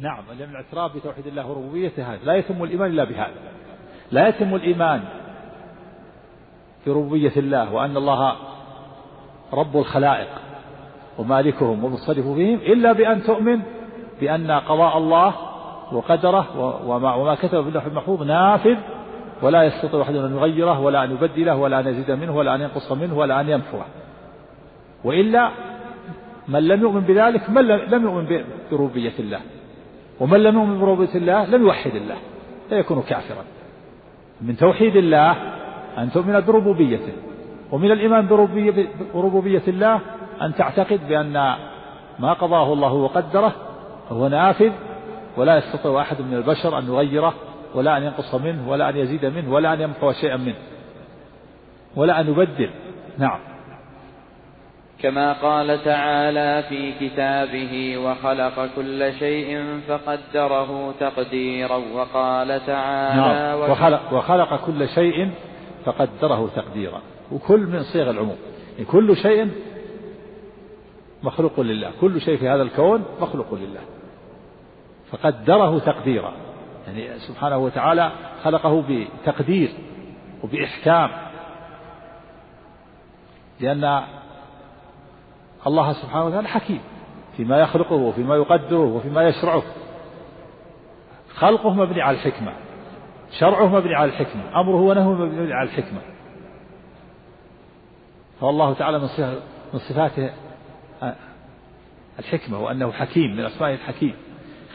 نعم لأن الاعتراف بتوحيد الله وربوبيته هذا لا يتم الإيمان إلا بهذا. لا يتم الإيمان بربوبية الله وأن الله رب الخلائق ومالكهم ومصرف فيهم إلا بأن تؤمن بأن قضاء الله وقدره وما, وما كتب في اللوح المحفوظ نافذ ولا يستطيع أحد أن يغيره ولا أن يبدله ولا أن يزيد منه ولا أن ينقص منه ولا أن يمحوه وإلا من لم يؤمن بذلك من لم يؤمن بربوبية الله. ومن لم يؤمن بربوبية الله لم يوحد الله فيكون كافرا. من توحيد الله أن تؤمن بربوبيته ومن الإيمان بربوبية الله أن تعتقد بأن ما قضاه الله وقدره هو نافذ ولا يستطيع أحد من البشر أن يغيره ولا أن ينقص منه ولا أن يزيد منه ولا أن يمحو شيئا منه ولا أن يبدل. نعم. كما قال تعالى في كتابه وخلق كل شيء فقدره تقديرا وقال تعالى نعم. وخلق, وخلق كل شيء فقدره تقديرا. وكل من صيغ العموم. يعني كل شيء مخلوق لله. كل شيء في هذا الكون مخلوق لله. فقدره تقديرا. يعني سبحانه وتعالى خلقه بتقدير وبإحكام. لأن الله سبحانه وتعالى حكيم فيما يخلقه وفيما يقدره وفيما يشرعه. خلقه مبني على الحكمة. شرعه مبني على الحكمة. أمره ونهيه مبني على الحكمة. فالله تعالى من صفاته الحكمة وأنه حكيم من أسمائه الحكيم.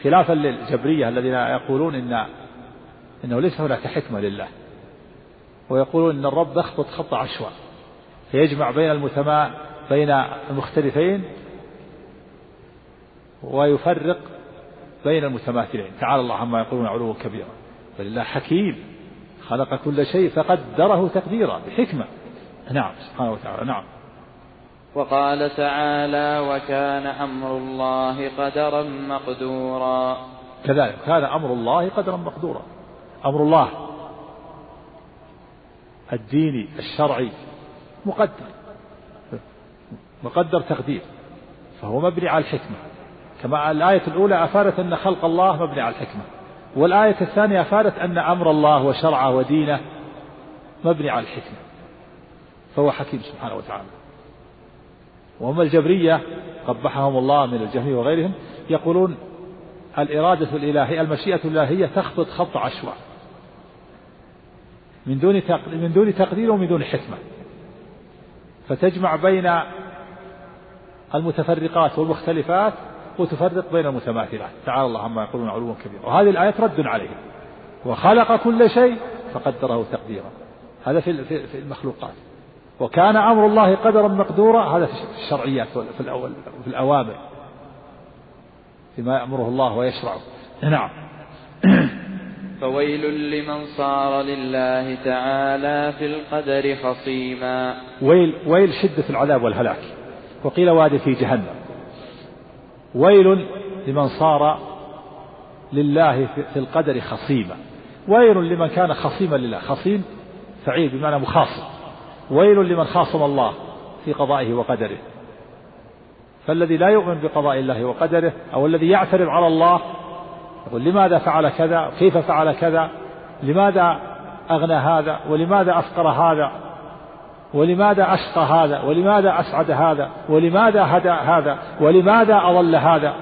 خلافا للجبرية الذين يقولون إن إنه ليس هناك حكمة لله. ويقولون إن الرب يخطط خط عشواء فيجمع بين المتما بين المختلفين ويفرق بين المتماثلين. تعالى الله عما يقولون علوا كبيرا. بل الله حكيم. خلق كل شيء فقدره تقديرا بحكمة. نعم سبحانه وتعالى. نعم. وقال تعالى وكان أمر الله قدرا مقدورا. كذلك كان أمر الله قدرا مقدورا. أمر الله الديني الشرعي مقدر مقدر تقدير فهو مبني على الحكمة. كما الآية الأولى أفادت أن خلق الله مبني على الحكمة والآية الثانية أفادت أن أمر الله وشرعه ودينه مبني على الحكمة. فهو حكيم سبحانه وتعالى. وهم الجبرية قبحهم الله من الجهمية وغيرهم يقولون الإرادة الإلهية المشيئة الإلهية تخطط خط عشواء من دون من دون تقدير ومن دون حكمة. فتجمع بين المتفرقات والمختلفات وتفرق بين المتماثلات. تعالى الله عما يقولون علوا كبيرا. وهذه الآية رد عليهم. وخلق كل شيء فقدره تقديرا. هذا في في المخلوقات. وكان أمر الله قدرا مقدورا. هذا في الشرعيات في الأول في الأوامر. فيما يأمره الله ويشرعه. نعم. فويل لمن صار لله تعالى في القدر خصيما. ويل ويل شدة العذاب والهلاك. وقيل واد في جهنم. ويل لمن صار لله في القدر خصيما. ويل لمن كان خصيما لله. خصيم فعيل بمعنى مخاصم. ويل لمن خاصم الله في قضائه وقدره. فالذي لا يؤمن بقضاء الله وقدره أو الذي يعترض على الله يقول لماذا فعل كذا؟ كيف فعل كذا؟ لماذا أغنى هذا؟ ولماذا أفقر هذا؟ ولماذا أشقى هذا؟ ولماذا أسعد هذا؟ ولماذا هدى هذا؟ ولماذا أضل هذا؟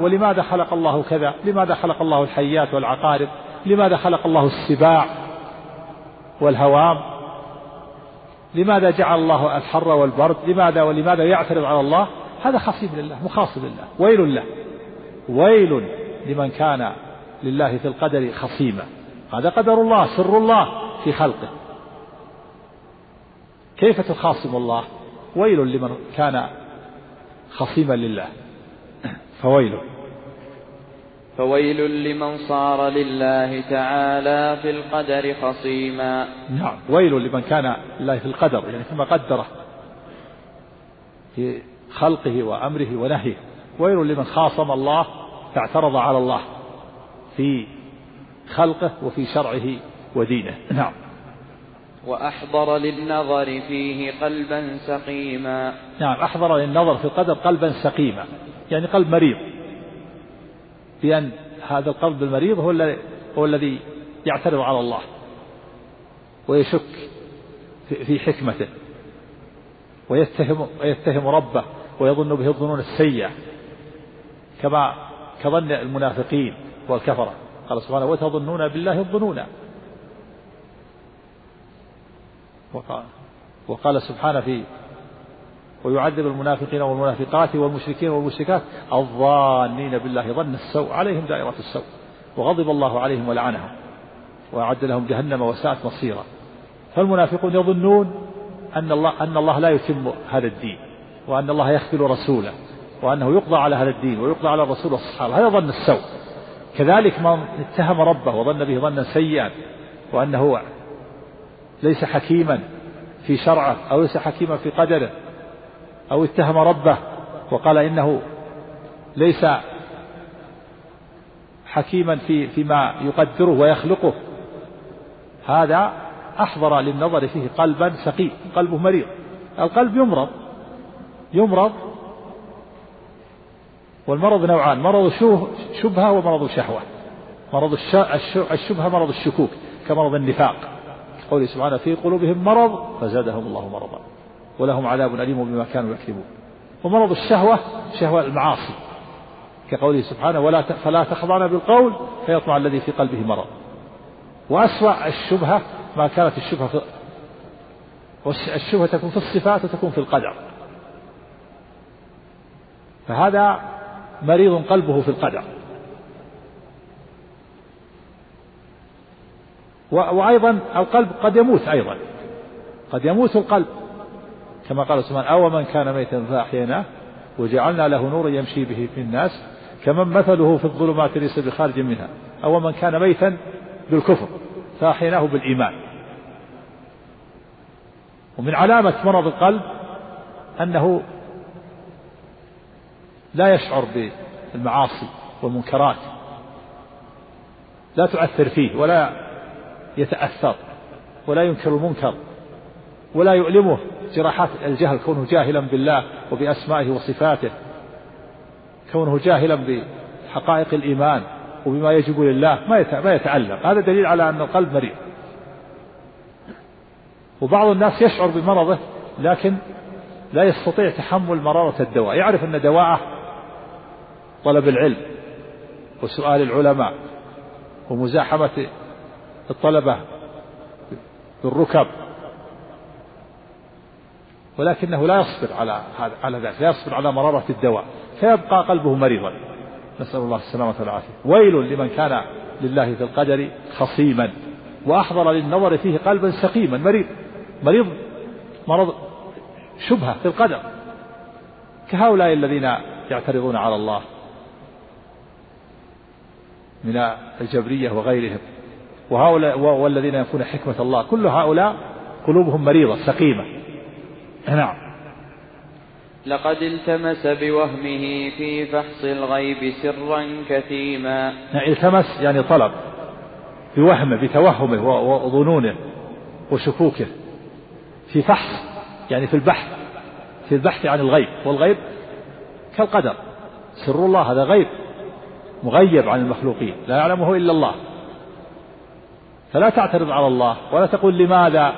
ولماذا خلق الله كذا؟ لماذا خلق الله الحيات والعقارب؟ لماذا خلق الله السباع والهوام؟ لماذا جعل الله الحر والبرد؟ لماذا ولماذا يعترض على الله؟ هذا خصيم لله مخاصم لله ويل له. ويل لمن كان لله في القدر خصيما. هذا قدر الله سر الله. في خلقه. كيف تخاصم الله؟ ويل لمن كان خصيما لله. فويل. فويل لمن صار لله تعالى في القدر خصيما. نعم. ويل لمن كان لله في القدر يعني كما قدره في خلقه وأمره ونهيه. ويل لمن خاصم الله فاعترض على الله في خلقه وفي شرعه ودينه. نعم. وأحضر للنظر فيه قلبا سقيما. نعم أحضر للنظر في القدر قلبا سقيما. يعني قلب مريض. بأن هذا القلب المريض هو الذي هو الذي يعترض على الله. ويشك في حكمته. ويتهم ويتهم ربه. ويظن به الظنون السيئة. كما كظن المنافقين والكفرة. قال سبحانه وتظنون بالله الظنون. وقال, سبحانه في ويعذب المنافقين والمنافقات والمشركين والمشركات الظانين بالله ظن السوء عليهم دائرة السوء وغضب الله عليهم ولعنهم وأعد لهم جهنم وساءت مصيرا. فالمنافقون يظنون أن الله أن الله لا يتم هذا الدين وأن الله يخذل رسوله وأنه يقضى على هذا الدين ويقضى على الرسول والصحابة. هذا ظن السوء. كذلك من اتهم ربه وظن به ظنا سيئا وأنه ليس حكيما في شرعه أو ليس حكيما في قدره أو اتهم ربه وقال إنه ليس حكيما في فيما يقدره ويخلقه. هذا أحضر للنظر فيه قلبا سقيم قلبه مريض. القلب يمرض يمرض والمرض نوعان مرض شبهة ومرض شهوة. مرض الشبهة مرض الشكوك كمرض النفاق. قوله سبحانه في قلوبهم مرض فزادهم الله مرضا ولهم عذاب أليم بما كانوا يكذبون. ومرض الشهوة شهوة المعاصي. كقوله سبحانه ولا فلا تخضعن بالقول فيطمع الذي في قلبه مرض. وأسوأ الشبهة ما كانت الشبهة في والشبهة تكون في الصفات وتكون في القدر. فهذا مريض قلبه في القدر. وأيضا القلب قد يموت أيضا. قد يموت القلب. كما قال سبحانه أو من كان ميتا فأحييناه وجعلنا له نورا يمشي به في الناس كمن مثله في الظلمات ليس بخارج منها. أو من كان ميتا بالكفر فأحييناه بالإيمان. ومن علامة مرض القلب أنه لا يشعر بالمعاصي والمنكرات لا تؤثر فيه ولا يتأثر ولا ينكر المنكر ولا يؤلمه جراحات الجهل كونه جاهلا بالله وبأسمائه وصفاته كونه جاهلا بحقائق الإيمان وبما يجب لله ما ما يتعلم هذا دليل على أن القلب مريض. وبعض الناس يشعر بمرضه لكن لا يستطيع تحمل مرارة الدواء. يعرف أن دواءه طلب العلم وسؤال العلماء ومزاحمة الطلبة بالركب ولكنه لا يصبر على على ذلك لا يصبر على مرارة الدواء. فيبقى قلبه مريضا. نسأل الله السلامة والعافية. ويل لمن كان لله في القدر خصيما. وأحضر للنظر فيه قلبا سقيما. مريض مريض مرض شبهة في القدر. كهؤلاء الذين يعترضون على الله من الجبرية وغيرهم وهؤلاء والذين ينفون حكمة الله. كل هؤلاء قلوبهم مريضة سقيمة. نعم. لقد التمس بوهمه في فحص الغيب سرا كثيما. يعني التمس يعني طلب. بوهمه بتوهمه وظنونه وشكوكه في فحص يعني في البحث. في البحث عن الغيب. والغيب كالقدر. سر الله هذا غيب مغيب عن المخلوقين. لا يعلمه إلا الله. فلا تعترض على الله ولا تقول لماذا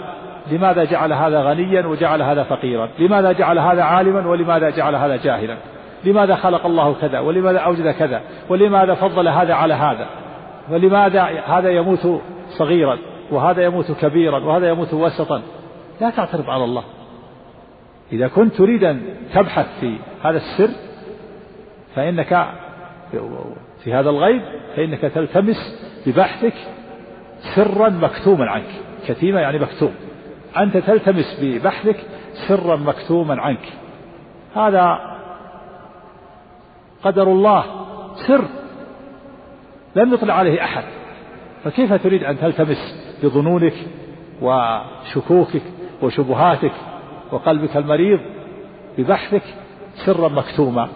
لماذا جعل هذا غنيا وجعل هذا فقيرا؟ لماذا جعل هذا عالما ولماذا جعل هذا جاهلا؟ لماذا خلق الله كذا ولماذا أوجد كذا ولماذا فضل هذا على هذا؟ ولماذا هذا يموت صغيرا وهذا يموت كبيرا وهذا يموت وسطا؟ لا تعترض على الله. إذا كنت تريد أن تبحث في هذا السر فإنك في هذا الغيب فإنك تلتمس ببحثك سرا مكتوما عنك. كتيمة يعني مكتوم. أنت تلتمس ببحثك سرا مكتوما عنك. هذا قدر الله. سر. لم يطلع عليه أحد. فكيف تريد أن تلتمس بظنونك وشكوكك وشبهاتك وقلبك المريض ببحثك سرا مكتوما؟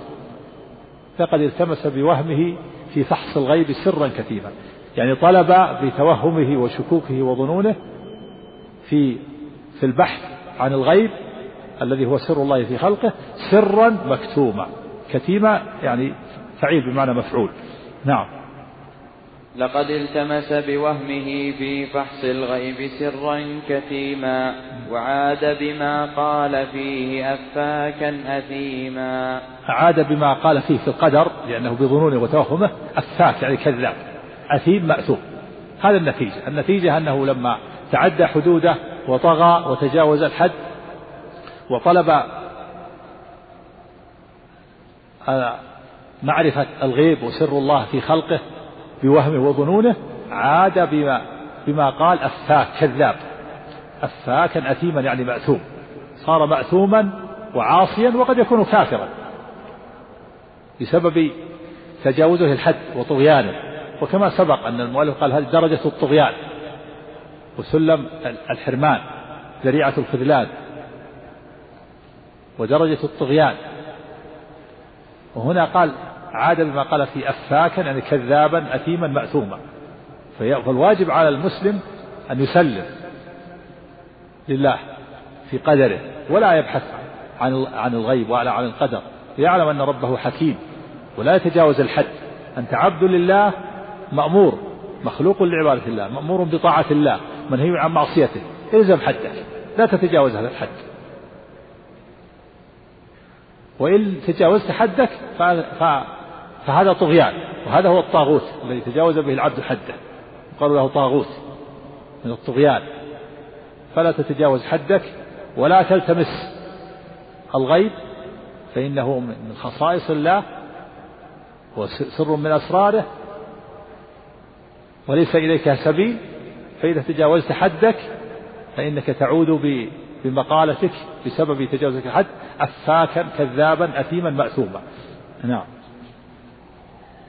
فقد التمس بوهمه في فحص الغيب سرا كتيما. يعني طلب بتوهمه وشكوكه وظنونه في في البحث عن الغيب الذي هو سر الله في خلقه سرا مكتوما. كتيمة يعني فعيل بمعنى مفعول. نعم. لقد التمس بوهمه في فحص الغيب سرا كتيما وعاد بما قال فيه أفاكا أثيما. عاد بما قال فيه في القدر لأنه بظنونه وتوهمه أفاك يعني كذاب. أثيم مأثوم. هذا النتيجة. النتيجة أنه لما تعدى حدوده وطغى وتجاوز الحد وطلب آه، معرفة الغيب وسر الله في خلقه بوهمه وظنونه عاد بما بما قال أفاك كذاب أفاكا أثيما يعني مأثوم. صار مأثوما وعاصيا وقد يكون كافرا بسبب تجاوزه الحد وطغيانه. وكما سبق أن المؤلف قال هذه درجة الطغيان وسلم الحرمان ذريعة الخذلان ودرجة الطغيان. وهنا قال عاد بما قال في أفاكا يعني كذابا أثيما مأثوما. فالواجب على المسلم أن يسلم لله في قدره ولا يبحث عن عن الغيب ولا عن القدر. يعلم أن ربه حكيم ولا يتجاوز الحد. أنت عبد لله مأمور مخلوق لعبادة الله مأمور بطاعة الله منهي عن معصيته إلزم حدك لا تتجاوز هذا الحد. وإن تجاوزت حدك فهذا طغيان وهذا هو الطاغوت الذي تجاوز به العبد حده. قالوا له طاغوت من الطغيان. فلا تتجاوز حدك ولا تلتمس الغيب فإنه من خصائص الله وسر من أسراره وليس إليك سبيل فإذا تجاوزت حدك فإنك تعود بمقالتك بسبب تجاوزك الحد أفاكا كذابا أثيما مأثوما. نعم.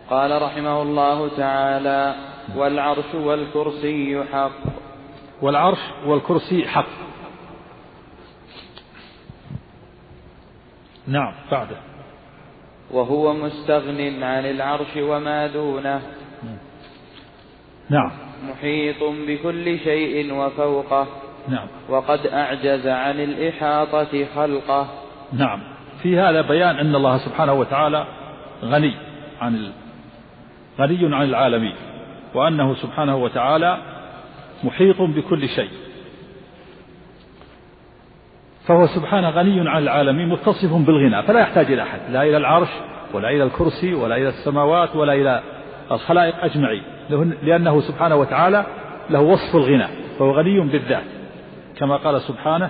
قال رحمه الله تعالى والعرش والكرسي حق. والعرش والكرسي حق. نعم بعده. وهو مستغن عن العرش وما دونه. نعم. محيط بكل شيء وفوقه. نعم. وقد أعجز عن الإحاطة خلقه. نعم. في هذا بيان أن الله سبحانه وتعالى غني عن غني عن العالمين وأنه سبحانه وتعالى محيط بكل شيء. فهو سبحانه غني عن العالمين متصف بالغنى فلا يحتاج إلى أحد لا إلى العرش ولا إلى الكرسي ولا إلى السماوات ولا إلى الخلائق أجمعين. لأنه سبحانه وتعالى له وصف الغنى فهو غني بالذات كما قال سبحانه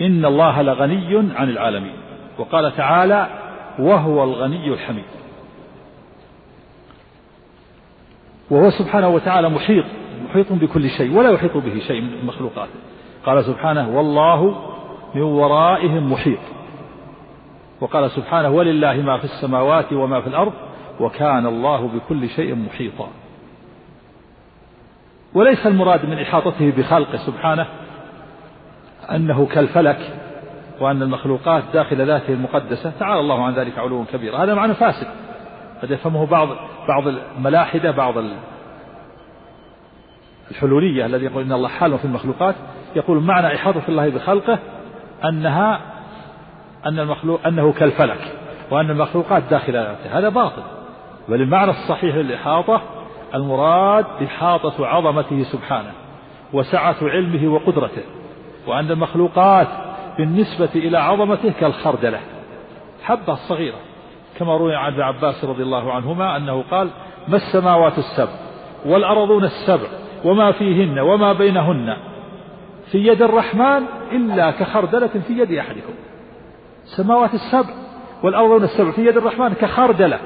إن الله لغني عن العالمين وقال تعالى وهو الغني الحميد. وهو سبحانه وتعالى محيط محيط بكل شيء ولا يحيط به شيء من مخلوقاته. قال سبحانه والله من ورائهم محيط. وقال سبحانه ولله ما في السماوات وما في الأرض وكان الله بكل شيء محيطا. وليس المراد من إحاطته بخلقه سبحانه أنه كالفلك وأن المخلوقات داخل ذاته المقدسة. تعالى الله عن ذلك علوا كبيرا هذا معنى فاسد. قد يفهمه بعض بعض الملاحدة بعض الحلولية الذي يقول إن الله حال في المخلوقات. يقول معنى إحاطة الله بخلقه أنها أن المخلوق أنه كالفلك وأن المخلوقات داخل ذاته. هذا باطل. بل المعنى الصحيح للإحاطة المراد إحاطة عظمته سبحانه وسعة علمه وقدرته وأن المخلوقات بالنسبة إلى عظمته كالخردلة حبة صغيرة. كما روي عن ابن عباس رضي الله عنهما أنه قال ما السماوات السبع والأرضون السبع وما فيهن وما بينهن في يد الرحمن إلا كخردلة في يد أحدكم. السماوات السبع والأرضون السبع في يد الرحمن كخردلة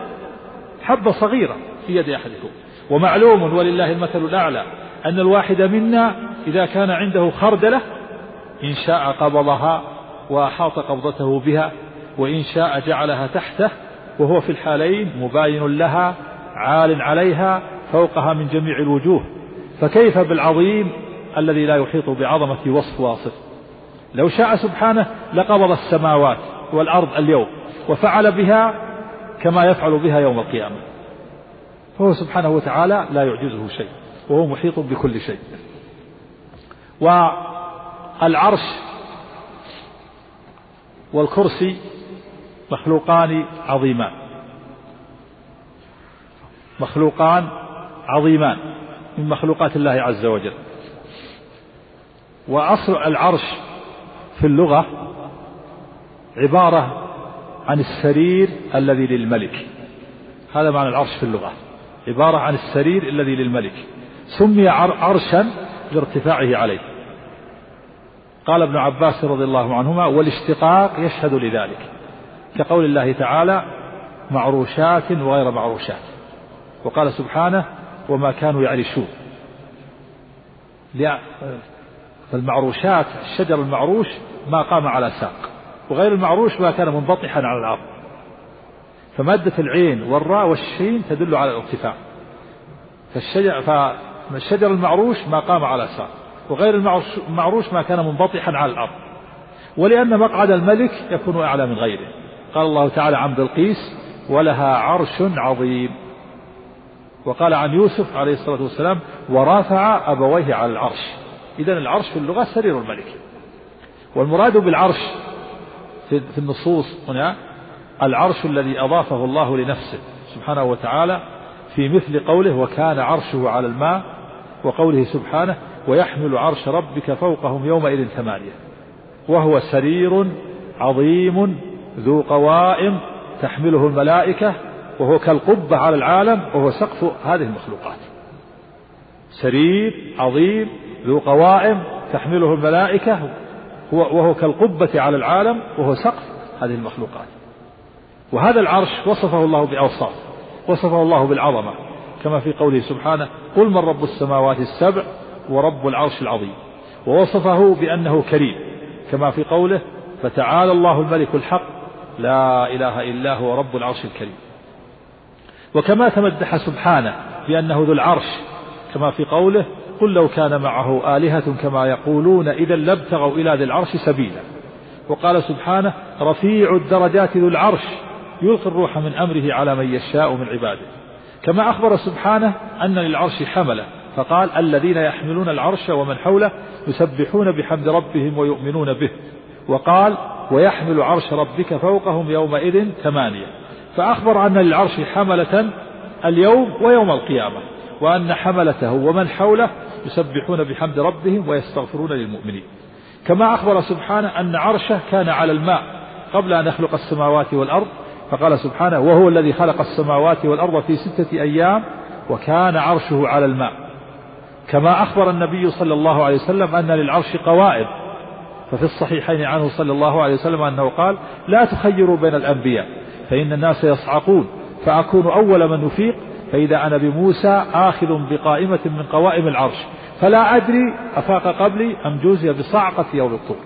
حبة صغيرة في يد أحدكم. ومعلوم ولله المثل الأعلى أن الواحد منا إذا كان عنده خردلة إن شاء قبضها وأحاط قبضته بها وإن شاء جعلها تحته وهو في الحالين مباين لها عال عليها فوقها من جميع الوجوه. فكيف بالعظيم الذي لا يحيط بعظمة وصف واصف؟ لو شاء سبحانه لقبض السماوات. والأرض اليوم وفعل بها كما يفعل بها يوم القيامة. فهو سبحانه وتعالى لا يعجزه شيء وهو محيط بكل شيء. والعرش والكرسي مخلوقان عظيمان. مخلوقان عظيمان من مخلوقات الله عز وجل. وأصل العرش في اللغة عبارة عن السرير الذي للملك. هذا معنى العرش في اللغة. عبارة عن السرير الذي للملك. سمي عرشا لارتفاعه عليه. قال ابن عباس رضي الله عنهما والاشتقاق يشهد لذلك. كقول الله تعالى معروشات وغير معروشات. وقال سبحانه وما كانوا يعرشون. فالمعروشات الشجر المعروش ما قام على ساق. وغير المعروش ما كان منبطحا على الأرض. فمادة العين والراء والشين تدل على الارتفاع. فالشجر, فالشجر المعروش ما قام على ساق وغير المعروش ما كان منبطحا على الأرض. ولأن مقعد الملك يكون أعلى من غيره. قال الله تعالى عن بلقيس ولها عرش عظيم. وقال عن يوسف عليه الصلاة والسلام ورافع أبويه على العرش. إذا العرش في اللغة سرير الملك. والمراد بالعرش في النصوص هنا العرش الذي أضافه الله لنفسه سبحانه وتعالى في مثل قوله وكان عرشه على الماء وقوله سبحانه ويحمل عرش ربك فوقهم يومئذ ثمانية وهو سرير عظيم ذو قوائم تحمله الملائكة وهو كالقبة على العالم وهو سقف هذه المخلوقات. سرير عظيم ذو قوائم تحمله الملائكة وهو كالقبة على العالم وهو سقف هذه المخلوقات. وهذا العرش وصفه الله بأوصاف وصفه الله بالعظمة كما في قوله سبحانه قل من رب السماوات السبع ورب العرش العظيم ووصفه بأنه كريم كما في قوله فتعالى الله الملك الحق لا إله إلا هو رب العرش الكريم وكما تمدح سبحانه بأنه ذو العرش كما في قوله قل لو كان معه آلهة كما يقولون إذا لابتغوا إلى ذي العرش سبيلا. وقال سبحانه رفيع الدرجات ذو العرش يلقي الروح من أمره على من يشاء من عباده. كما أخبر سبحانه أن للعرش حملة فقال الذين يحملون العرش ومن حوله يسبحون بحمد ربهم ويؤمنون به. وقال ويحمل عرش ربك فوقهم يومئذ ثمانية. فأخبر أن للعرش حملة اليوم ويوم القيامة. وأن حملته ومن حوله يسبحون بحمد ربهم ويستغفرون للمؤمنين. كما أخبر سبحانه أن عرشه كان على الماء قبل أن يخلق السماوات والأرض. فقال سبحانه وهو الذي خلق السماوات والأرض في ستة أيام وكان عرشه على الماء. كما أخبر النبي صلى الله عليه وسلم أن للعرش قوائم ففي الصحيحين عنه صلى الله عليه وسلم أنه قال لا تخيروا بين الأنبياء فإن الناس يصعقون. فأكون أول من يفيق فإذا أنا بموسى آخذ بقائمة من قوائم العرش. فلا أدري أفاق قبلي أم جوزي بصعقة يوم الطور.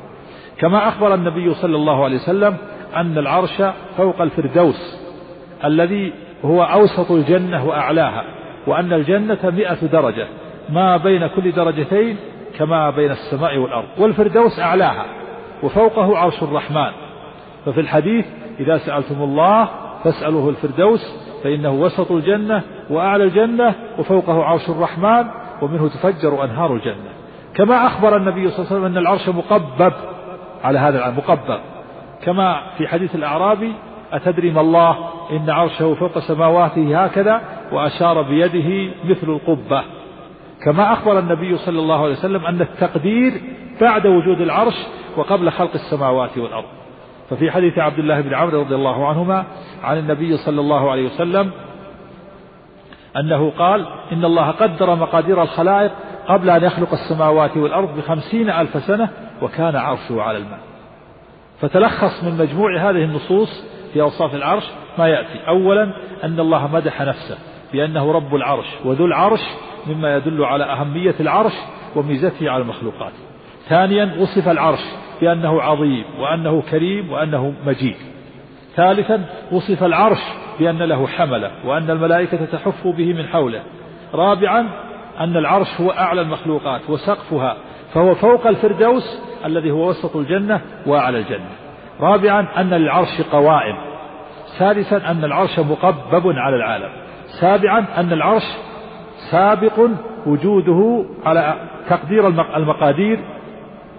كما أخبر النبي صلى الله عليه وسلم أن العرش فوق الفردوس الذي هو أوسط الجنة وأعلاها وأن الجنة مئة درجة ما بين كل درجتين كما بين السماء والأرض والفردوس أعلاها وفوقه عرش الرحمن. ففي الحديث إذا سألتم الله فاسألوه الفردوس فإنه وسط الجنة وأعلى الجنة وفوقه عرش الرحمن ومنه تفجر أنهار الجنة. كما أخبر النبي صلى الله عليه وسلم أن العرش مقبب على هذا العام مقبب. كما في حديث الأعرابي أتدري ما الله إن عرشه فوق سماواته هكذا وأشار بيده مثل القبة. كما أخبر النبي صلى الله عليه وسلم أن التقدير بعد وجود العرش وقبل خلق السماوات والأرض. ففي حديث عبد الله بن عمرو رضي الله عنهما عن النبي صلى الله عليه وسلم أنه قال إن الله قدر مقادير الخلائق قبل أن يخلق السماوات والأرض بخمسين ألف سنة وكان عرشه على الماء. فتلخص من مجموع هذه النصوص في أوصاف العرش ما يأتي. أولا أن الله مدح نفسه بأنه رب العرش وذو العرش مما يدل على أهمية العرش وميزته على المخلوقات. ثانيا وصف العرش بأنه عظيم وأنه كريم وأنه مجيد. ثالثا وصف العرش بأن له حملة وأن الملائكة تحف به من حوله. رابعا أن العرش هو أعلى المخلوقات وسقفها فهو فوق الفردوس الذي هو وسط الجنة وأعلى الجنة. رابعا أن للعرش قوائم. سادسا أن العرش مقبب على العالم. سابعا أن العرش سابق وجوده على تقدير المقادير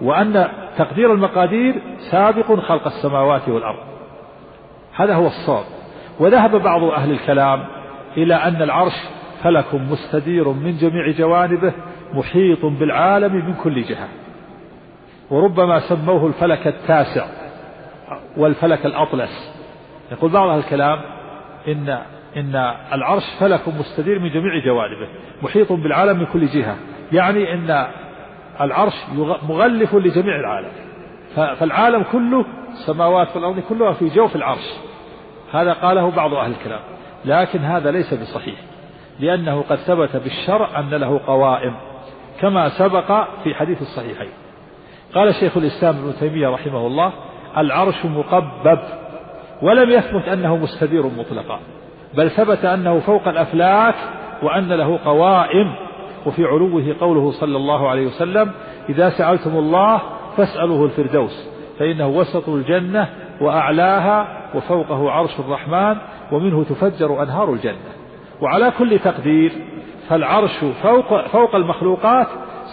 وأن تقدير المقادير سابق خلق السماوات والأرض. هذا هو الصواب. وذهب بعض أهل الكلام إلى أن العرش فلك مستدير من جميع جوانبه محيط بالعالم من كل جهة. وربما سموه الفلك التاسع والفلك الأطلس. يقول بعض أهل الكلام إن إن العرش فلك مستدير من جميع جوانبه محيط بالعالم من كل جهة. يعني إن العرش مغلف لجميع العالم. فالعالم كله السماوات والأرض كلها في جوف العرش. هذا قاله بعض أهل الكلام. لكن هذا ليس بصحيح. لأنه قد ثبت بالشرع أن له قوائم كما سبق في حديث الصحيحين. قال شيخ الإسلام ابن تيمية رحمه الله العرش مقبب ولم يثبت أنه مستدير مطلقا بل ثبت أنه فوق الأفلاك وأن له قوائم. وفي علوه قوله صلى الله عليه وسلم إذا سألتم الله فاسألوه الفردوس فإنه وسط الجنة وأعلاها وفوقه عرش الرحمن ومنه تفجر أنهار الجنة. وعلى كل تقدير فالعرش فوق, فوق المخلوقات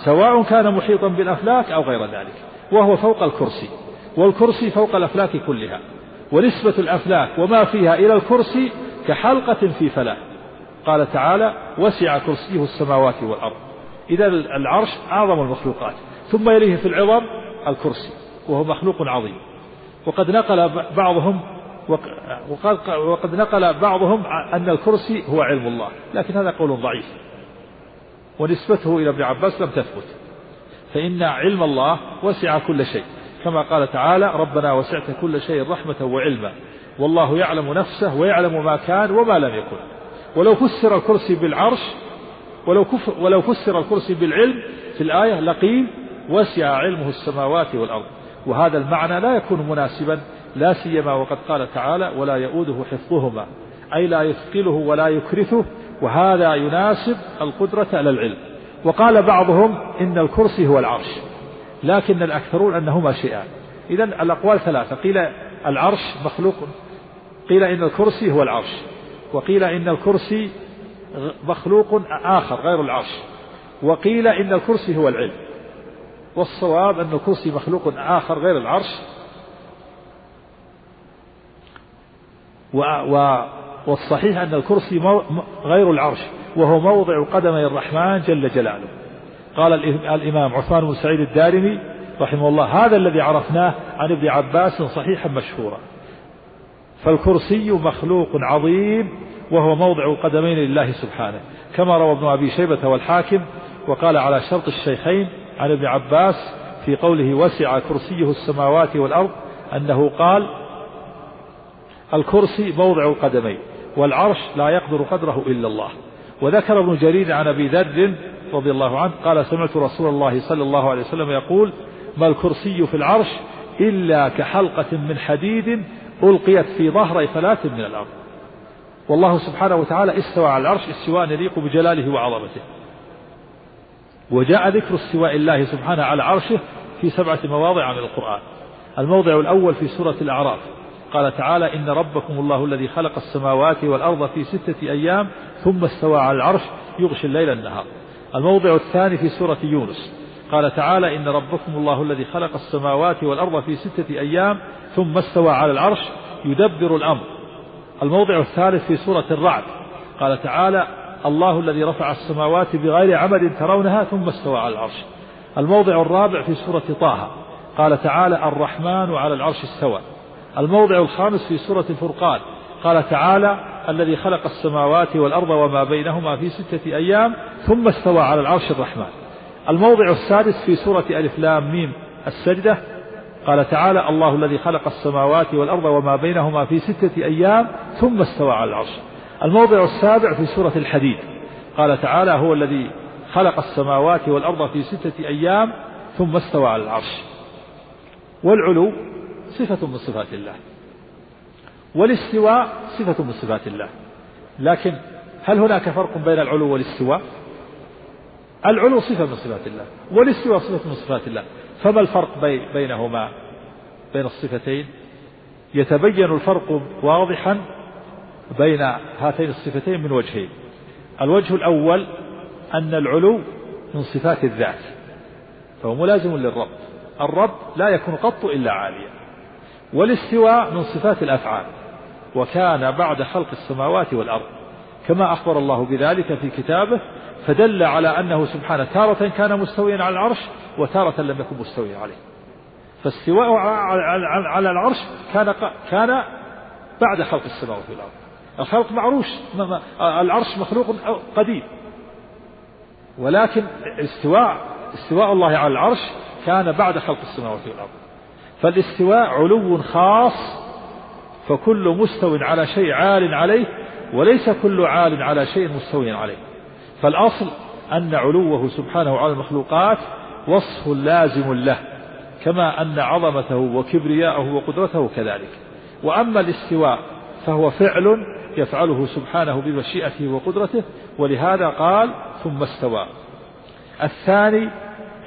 سواء كان محيطا بالأفلاك أو غير ذلك وهو فوق الكرسي والكرسي فوق الأفلاك كلها ونسبة الأفلاك وما فيها إلى الكرسي كحلقة في فلاة قال تعالى وسع كرسيه السماوات والأرض. إذا العرش أعظم المخلوقات ثم يليه في العظم الكرسي وهو مخلوق عظيم. وقد نقل بعضهم وقد, وقد نقل بعضهم أن الكرسي هو علم الله لكن هذا قول ضعيف. ونسبته إلى ابن عباس لم تثبت. فإن علم الله وسع كل شيء. كما قال تعالى ربنا وسعت كل شيء رحمة وعلما. والله يعلم نفسه ويعلم ما كان وما لم يكن. ولو فسر الكرسي بالعرش ولو, كف ولو فسر الكرسي بالعلم في الآية لقيل وسع علمه السماوات والأرض وهذا المعنى لا يكون مناسبا لا سيما وقد قال تعالى ولا يؤوده حفظهما أي لا يثقله ولا يكرثه وهذا يناسب القدرة على العلم. وقال بعضهم إن الكرسي هو العرش لكن الأكثرون أنهما شيئان. إذا الأقوال ثلاثة قيل العرش مخلوق قيل إن الكرسي هو العرش. وقيل إن الكرسي مخلوق آخر غير العرش. وقيل إن الكرسي هو العلم. والصواب أن الكرسي مخلوق آخر غير العرش. و والصحيح أن الكرسي غير العرش وهو موضع قدمي الرحمن جل جلاله. قال الإمام عثمان بن سعيد الدارمي رحمه الله هذا الذي عرفناه عن ابن عباس صحيحا مشهورا. فالكرسي مخلوق عظيم وهو موضع قدمين لله سبحانه. كما روى ابن أبي شيبة والحاكم وقال على شرط الشيخين عن ابن عباس في قوله وسع كرسيه السماوات والأرض أنه قال الكرسي موضع القدمين والعرش لا يقدر قدره إلا الله. وذكر ابن جرير عن أبي ذر رضي الله عنه قال سمعت رسول الله صلى الله عليه وسلم يقول ما الكرسي في العرش إلا كحلقة من حديد ألقيت في ظهر ثلاث من الأرض. والله سبحانه وتعالى استوى على العرش استواء يليق بجلاله وعظمته. وجاء ذكر استواء الله سبحانه على عرشه في سبعة مواضع من القرآن. الموضع الأول في سورة الأعراف. قال تعالى إن ربكم الله الذي خلق السماوات والأرض في ستة أيام ثم استوى على العرش يغشي الليل النهار. الموضع الثاني في سورة يونس. قال تعالى إن ربكم الله الذي خلق السماوات والأرض في ستة أيام ثم استوى على العرش يدبر الأمر. الموضع الثالث في سورة الرعد. قال تعالى الله الذي رفع السماوات بغير عمد ترونها ثم استوى على العرش. الموضع الرابع في سورة طه. قال تعالى الرحمن على العرش استوى. الموضع الخامس في سورة الفرقان. قال تعالى الذي خلق السماوات والأرض وما بينهما في ستة أيام ثم استوى على العرش الرحمن. الموضع السادس في سورة ألف لام ميم السجدة. قال تعالى الله الذي خلق السماوات والأرض وما بينهما في ستة أيام ثم استوى على العرش. الموضع السابع في سورة الحديد. قال تعالى هو الذي خلق السماوات والأرض في ستة أيام ثم استوى على العرش. والعلو صفة من صفات الله. والاستواء صفة من صفات الله. لكن هل هناك فرق بين العلو والاستواء؟ العلو صفة من صفات الله والاستواء صفة من صفات الله. فما الفرق بينهما؟ بين الصفتين. يتبين الفرق واضحا بين هاتين الصفتين من وجهين. الوجه الأول أن العلو من صفات الذات فهو ملازم للرب. الرب لا يكون قط إلا عاليا. والاستواء من صفات الأفعال وكان بعد خلق السماوات والأرض. كما أخبر الله بذلك في كتابه فدل على أنه سبحانه تارة كان مستويا على العرش وتارة لم يكن مستويا عليه. فاستواء على العرش كان كان بعد خلق السماوات والأرض. الخلق معروش العرش مخلوق قديم. ولكن استواء استواء الله على العرش كان بعد خلق السماوات والأرض. فالاستواء علو خاص فكل مستو على شيء عال عليه وليس كل عال على شيء مستوي عليه. فالأصل أن علوه سبحانه على المخلوقات وصف لازم له كما أن عظمته وكبرياءه وقدرته كذلك. وأما الاستواء فهو فعل يفعله سبحانه بمشيئته وقدرته ولهذا قال ثم استوى. الثاني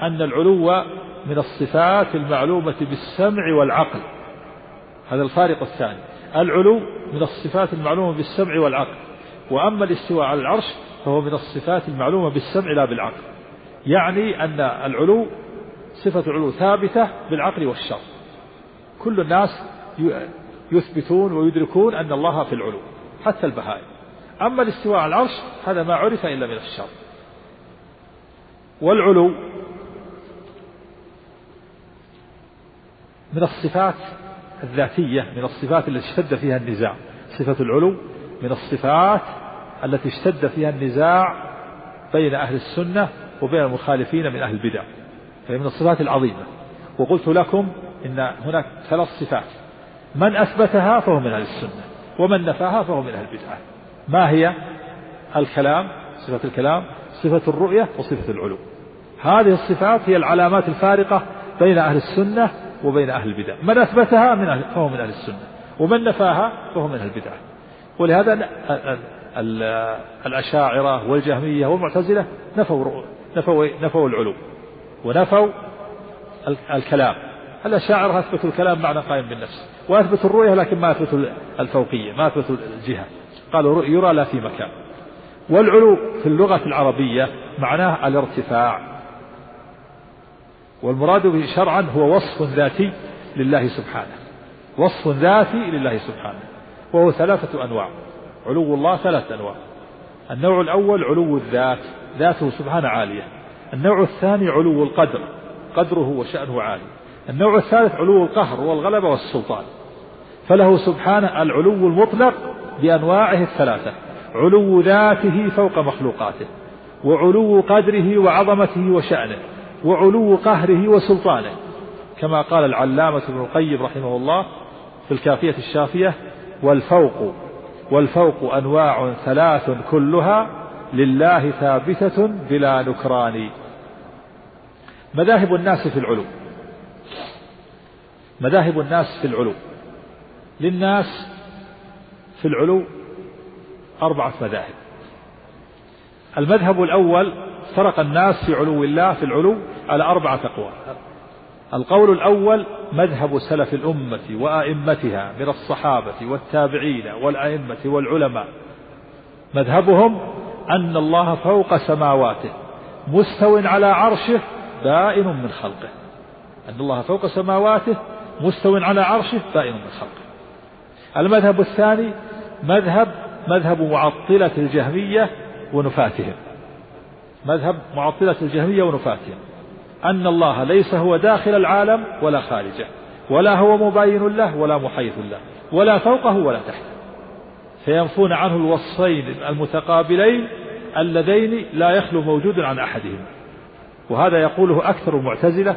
أن العلو من الصفات المعلومة بالسمع والعقل. هذا الفارق الثاني. العلو من الصفات المعلومة بالسمع والعقل. وأما الاستواء على العرش فهو من الصفات المعلومة بالسمع لا بالعقل. يعني أن العلو صفة العلو ثابتة بالعقل والشر. كل الناس يثبتون ويدركون أن الله في العلو حتى البهائم. أما الاستواء على العرش هذا ما عرف إلا من الشر. والعلو من الصفات الذاتية من الصفات التي اشتد فيها النزاع. صفة العلو من الصفات التي اشتد فيها النزاع بين أهل السنة وبين المخالفين من أهل البدع فهي من الصفات العظيمة. وقلت لكم إن هناك ثلاث صفات من أثبتها فهو من أهل السنة ومن نفاها فهو من أهل البدعة. ما هي؟ الكلام صفة الكلام صفة الرؤية وصفة العلو. هذه الصفات هي العلامات الفارقة بين أهل السنة وبين أهل البدع. من أثبتها من أهل فهو من أهل السنة ومن نفاها فهو من أهل البدعة ولهذا الأشاعرة والجهمية والمعتزلة نفوا نفوا نفوا العلو ونفوا الكلام. الأشاعرة أثبتوا الكلام معنى قائم بالنفس وأثبتوا الرؤية لكن ما أثبتوا الفوقية ما أثبتوا الجهة. قالوا يرى لا في مكان. والعلو في اللغة العربية معناه الارتفاع. والمراد به شرعا هو وصف ذاتي لله سبحانه. وصف ذاتي لله سبحانه. وهو ثلاثة أنواع. علو الله ثلاثة أنواع. النوع الأول علو الذات ذاته سبحانه عالية. النوع الثاني علو القدر قدره وشأنه عالي. النوع الثالث علو القهر والغلبة والسلطان. فله سبحانه العلو المطلق بأنواعه الثلاثة علو ذاته فوق مخلوقاته وعلو قدره وعظمته وشأنه وعلو قهره وسلطانه. كما قال العلامة ابن القيم رحمه الله في الكافية الشافية والفوق والفوق أنواع ثلاث كلها لله ثابتة بلا نكران. مذاهب الناس في العلو. مذاهب الناس في العلو. للناس في العلو أربعة مذاهب. المذهب الأول فرق الناس في علو الله في العلو على أربعة أقوال. القول الأول مذهب سلف الأمة وأئمتها من الصحابة والتابعين والأئمة والعلماء. مذهبهم أن الله فوق سماواته مستو على عرشه بائن من خلقه. أن الله فوق سماواته مستو على عرشه بائن من خلقه. المذهب الثاني مذهب مذهب معطلة الجهمية ونفاتهم مذهب معطلة الجهمية ونفاتهم أن الله ليس هو داخل العالم ولا خارجه ولا هو مباين له ولا محيط له ولا فوقه ولا تحته. فينفون عنه الوصفين المتقابلين اللذين لا يخلو موجود عن أحدهما وهذا يقوله أكثر المعتزلة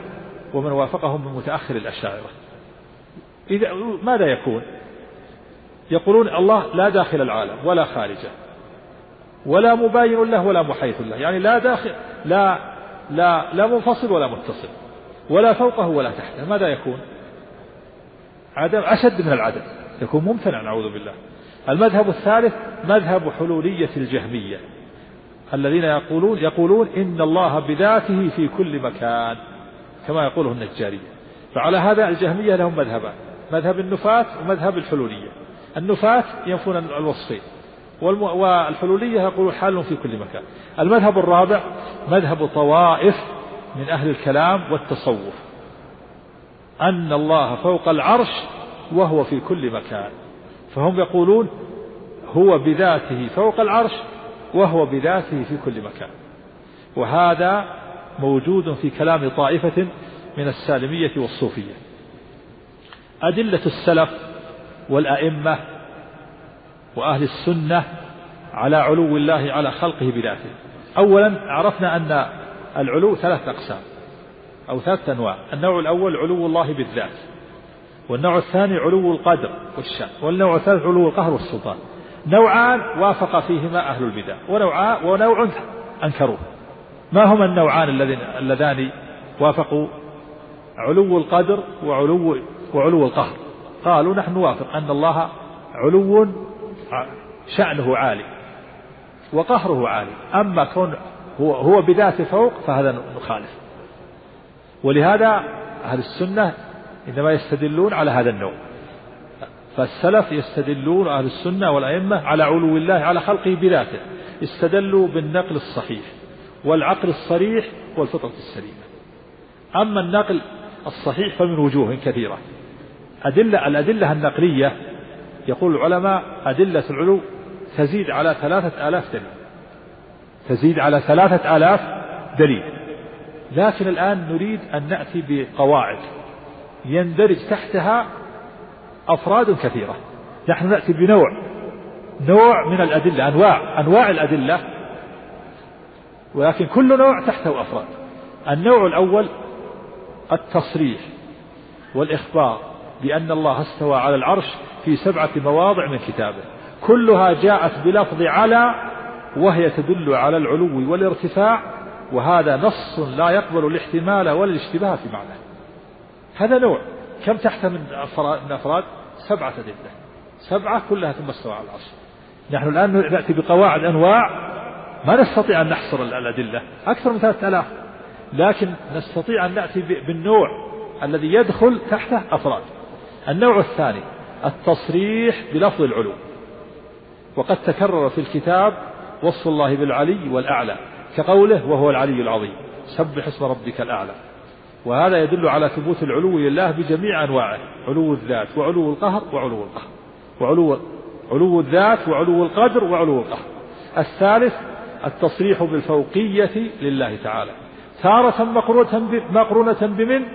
ومن وافقهم من متأخر الأشاعرة. إذا ماذا يكون؟ يقولون الله لا داخل العالم ولا خارجه ولا مباين له ولا محيط له. يعني لا داخل لا لا لا منفصل ولا متصل ولا فوقه ولا تحته. ماذا يكون؟ عدم أشد من العدم. يكون ممتنع نعوذ بالله. المذهب الثالث مذهب حلولية الجهمية. الذين يقولون يقولون إن الله بذاته في كل مكان كما يقوله النجارية فعلى هذا الجهمية لهم مذهبان مذهب النفاة ومذهب الحلولية. النفاة ينفون الوصفين. والحلولية يقولون حال في كل مكان. المذهب الرابع مذهب طوائف من أهل الكلام والتصوف. أن الله فوق العرش وهو في كل مكان. فهم يقولون هو بذاته فوق العرش وهو بذاته في كل مكان. وهذا موجود في كلام طائفة من السالمية والصوفية. أدلة السلف والأئمة وأهل السنة على علو الله على خلقه بذاته. أولا عرفنا أن العلو ثلاث أقسام أو ثلاثة أنواع. النوع الأول علو الله بالذات والنوع الثاني علو القدر والشأن والنوع الثالث علو القهر والسلطان. نوعان وافق فيهما أهل البدع ونوعان ونوع أنكروه. ما هما النوعان اللذان وافقوا علو القدر وعلو وعلو القهر؟ قالوا نحن نوافق أن الله علو شأنه عالي وقهره عالي. أما كون هو, هو بذاته فوق فهذا نخالف ولهذا أهل السنة إنما يستدلون على هذا النوع. فالسلف يستدلون أهل السنة والأئمة على علو الله على خلقه بذاته. استدلوا بالنقل الصحيح والعقل الصريح والفطرة السليمة. أما النقل الصحيح فمن وجوه كثيرة. أدلة الأدلة النقلية يقول العلماء أدلة العلو تزيد على ثلاثة آلاف دليل. تزيد على ثلاثة آلاف دليل. لكن الآن نريد أن نأتي بقواعد يندرج تحتها أفراد كثيرة. نحن نأتي بنوع. نوع من الأدلة أنواع. أنواع الأدلة ولكن كل نوع تحته أفراد. النوع الأول التصريح والإخبار بأن الله استوى على العرش في سبعة مواضع من كتابه. كلها جاءت بلفظ على وهي تدل على العلو والارتفاع وهذا نص لا يقبل الاحتمال ولا الاشتباه في معناه. هذا نوع. كم تحت من أفراد؟ سبعة أدلة. سبعة كلها ثم استوى على العرش. نحن الآن نأتي بقواعد أنواع ما نستطيع أن نحصر الأدلة. أكثر من ثلاثة آلاف. لكن نستطيع أن نأتي بالنوع الذي يدخل تحته أفراد. النوع الثاني. التصريح بلفظ العلو. وقد تكرر في الكتاب وصف الله بالعلي والأعلى كقوله وهو العلي العظيم. سبح اسم ربك الأعلى. وهذا يدل على ثبوت العلو لله بجميع أنواعه. علو الذات وعلو القهر وعلو القهر. وعلو علو الذات وعلو القدر وعلو القهر. الثالث التصريح بالفوقية لله تعالى. تارة مقرونة مقرونة بمن؟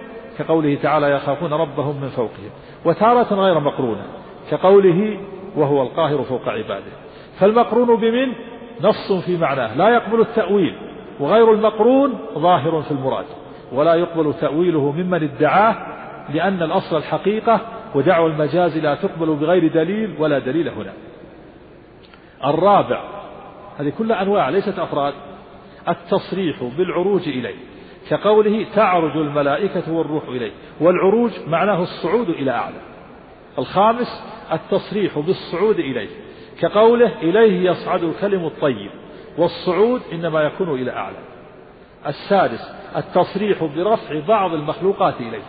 كقوله تعالى يخافون ربهم من فوقهم وتارة غير مقرونة كقوله وهو القاهر فوق عباده فالمقرون بمن؟ نص في معناه لا يقبل التأويل وغير المقرون ظاهر في المراد ولا يقبل تأويله ممن ادعاه لأن الأصل الحقيقة ودعوى المجاز لا تقبل بغير دليل ولا دليل هنا الرابع هذه كلها أنواع ليست أفراد التصريح بالعروج إليه كقوله تعرج الملائكة والروح إليه والعروج معناه الصعود إلى أعلى. الخامس التصريح بالصعود إليه كقوله إليه يصعد الكلم الطيب. والصعود إنما يكون إلى أعلى. السادس التصريح برفع بعض المخلوقات إليه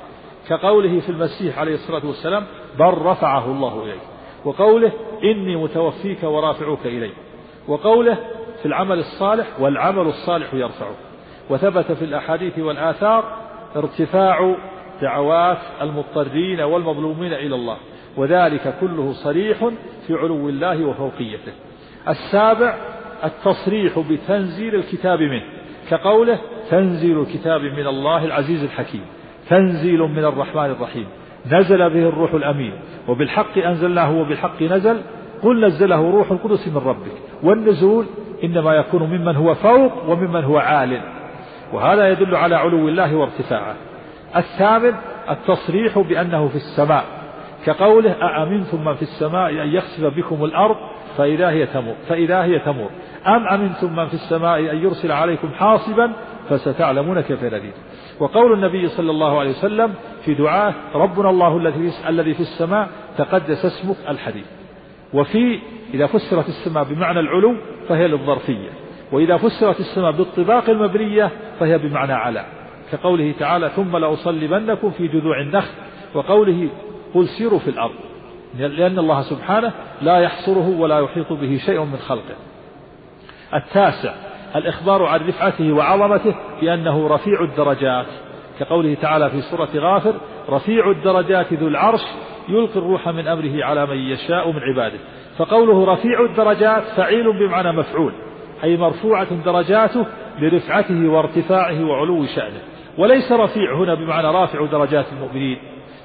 كقوله في المسيح عليه الصلاة والسلام بل رفعه الله إليه وقوله إني متوفيك ورافعك إلي وقوله في العمل الصالح والعمل الصالح يرفعه وثبت في الأحاديث والآثار ارتفاع دعوات المضطرين والمظلومين إلى الله وذلك كله صريح في علو الله وفوقيته. السابع التصريح بتنزيل الكتاب منه كقوله تنزيل الكتاب من الله العزيز الحكيم تنزيل من الرحمن الرحيم نزل به الروح الأمين وبالحق أنزلناه وبالحق نزل قل نزله روح القدس من ربك والنزول إنما يكون ممن هو فوق وممن هو عال. وهذا يدل على علو الله وارتفاعه. الثامن التصريح بأنه في السماء كقوله أأمنتم من في السماء أن يخسف بكم الأرض فإذا هي تمور فإذا هي تمور. أم أمنتم من في السماء أن يرسل عليكم حاصبا فستعلمون كيف نذير وقول النبي صلى الله عليه وسلم في دعاه ربنا الله الذي الذي في السماء تقدس اسمك الحديث وفي إذا فسرت السماء بمعنى العلو فهي للظرفية. وإذا فسرت السماء بالطباق المبنية فهي بمعنى على. كقوله تعالى ثم لأصلبنكم في جذوع النخل وقوله قل سيروا في الأرض. لأن الله سبحانه لا يحصره ولا يحيط به شيء من خلقه. التاسع الإخبار عن رفعته وعظمته بأنه رفيع الدرجات. كقوله تعالى في سورة غافر رفيع الدرجات ذو العرش يلقي الروح من أمره على من يشاء من عباده. فقوله رفيع الدرجات فعيل بمعنى مفعول. أي مرفوعة درجاته لرفعته وارتفاعه وعلو شأنه. وليس رفيع هنا بمعنى رافع درجات المؤمنين.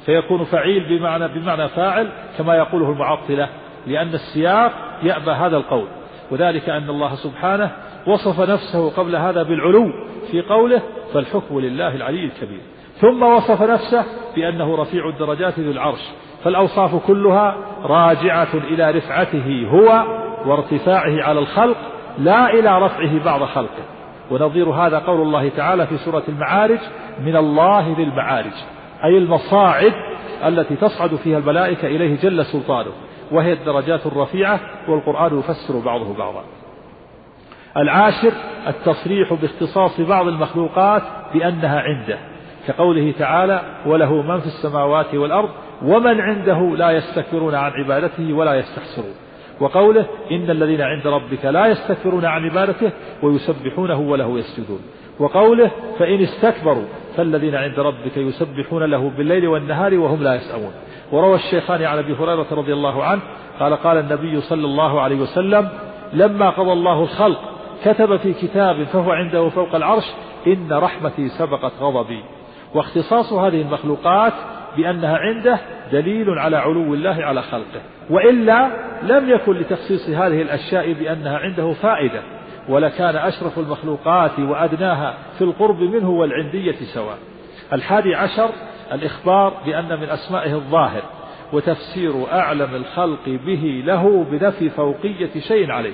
فيكون فعيل بمعنى بمعنى فاعل كما يقوله المعطلة لأن السياق يأبى هذا القول. وذلك أن الله سبحانه وصف نفسه قبل هذا بالعلو في قوله فالحكم لله العلي الكبير. ثم وصف نفسه بأنه رفيع الدرجات ذو العرش. فالأوصاف كلها راجعة إلى رفعته هو وارتفاعه على الخلق لا إلى رفعه بعض خلقه. ونظير هذا قول الله تعالى في سورة المعارج من الله ذي المعارج أي المصاعد التي تصعد فيها الملائكة إليه جل سلطانه وهي الدرجات الرفيعة والقرآن يفسر بعضه بعضا. العاشر التصريح باختصاص بعض المخلوقات بأنها عنده كقوله تعالى وله من في السماوات والأرض ومن عنده لا يستكبرون عن عبادته ولا يستحسرون وقوله إن الذين عند ربك لا يستكبرون عن عبادته ويسبحونه وله يسجدون. وقوله فإن استكبروا فالذين عند ربك يسبحون له بالليل والنهار وهم لا يسأمون. وروى الشيخان عن أبي هريرة رضي الله عنه قال قال النبي صلى الله عليه وسلم لما قضى الله الخلق كتب في كتاب فهو عنده فوق العرش إن رحمتي سبقت غضبي. واختصاص هذه المخلوقات بأنها عنده دليل على علو الله على خلقه. وإلا لم يكن لتخصيص هذه الأشياء بأنها عنده فائدة ولكان أشرف المخلوقات وأدناها في القرب منه والعندية سواء. الحادي عشر الإخبار بأن من أسمائه الظاهر وتفسير أعلم الخلق به له بنفي فوقية شيء عليه.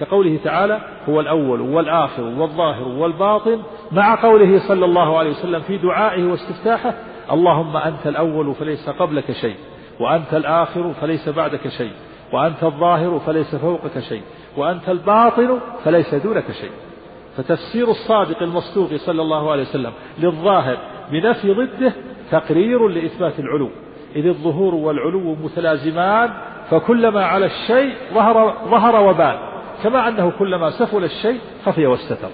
كقوله تعالى هو الأول والآخر والظاهر والباطن مع قوله صلى الله عليه وسلم في دعائه واستفتاحه اللهم أنت الأول فليس قبلك شيء وأنت الآخر فليس بعدك شيء وأنت الظاهر فليس فوقك شيء وأنت الباطن فليس دونك شيء. فتفسير الصادق المصدوق صلى الله عليه وسلم للظاهر بنفي ضده تقرير لإثبات العلو. إذ الظهور والعلو متلازمان فكلما على الشيء ظهر ظهر وبان كما أنه كلما سفل الشيء خفي واستتر.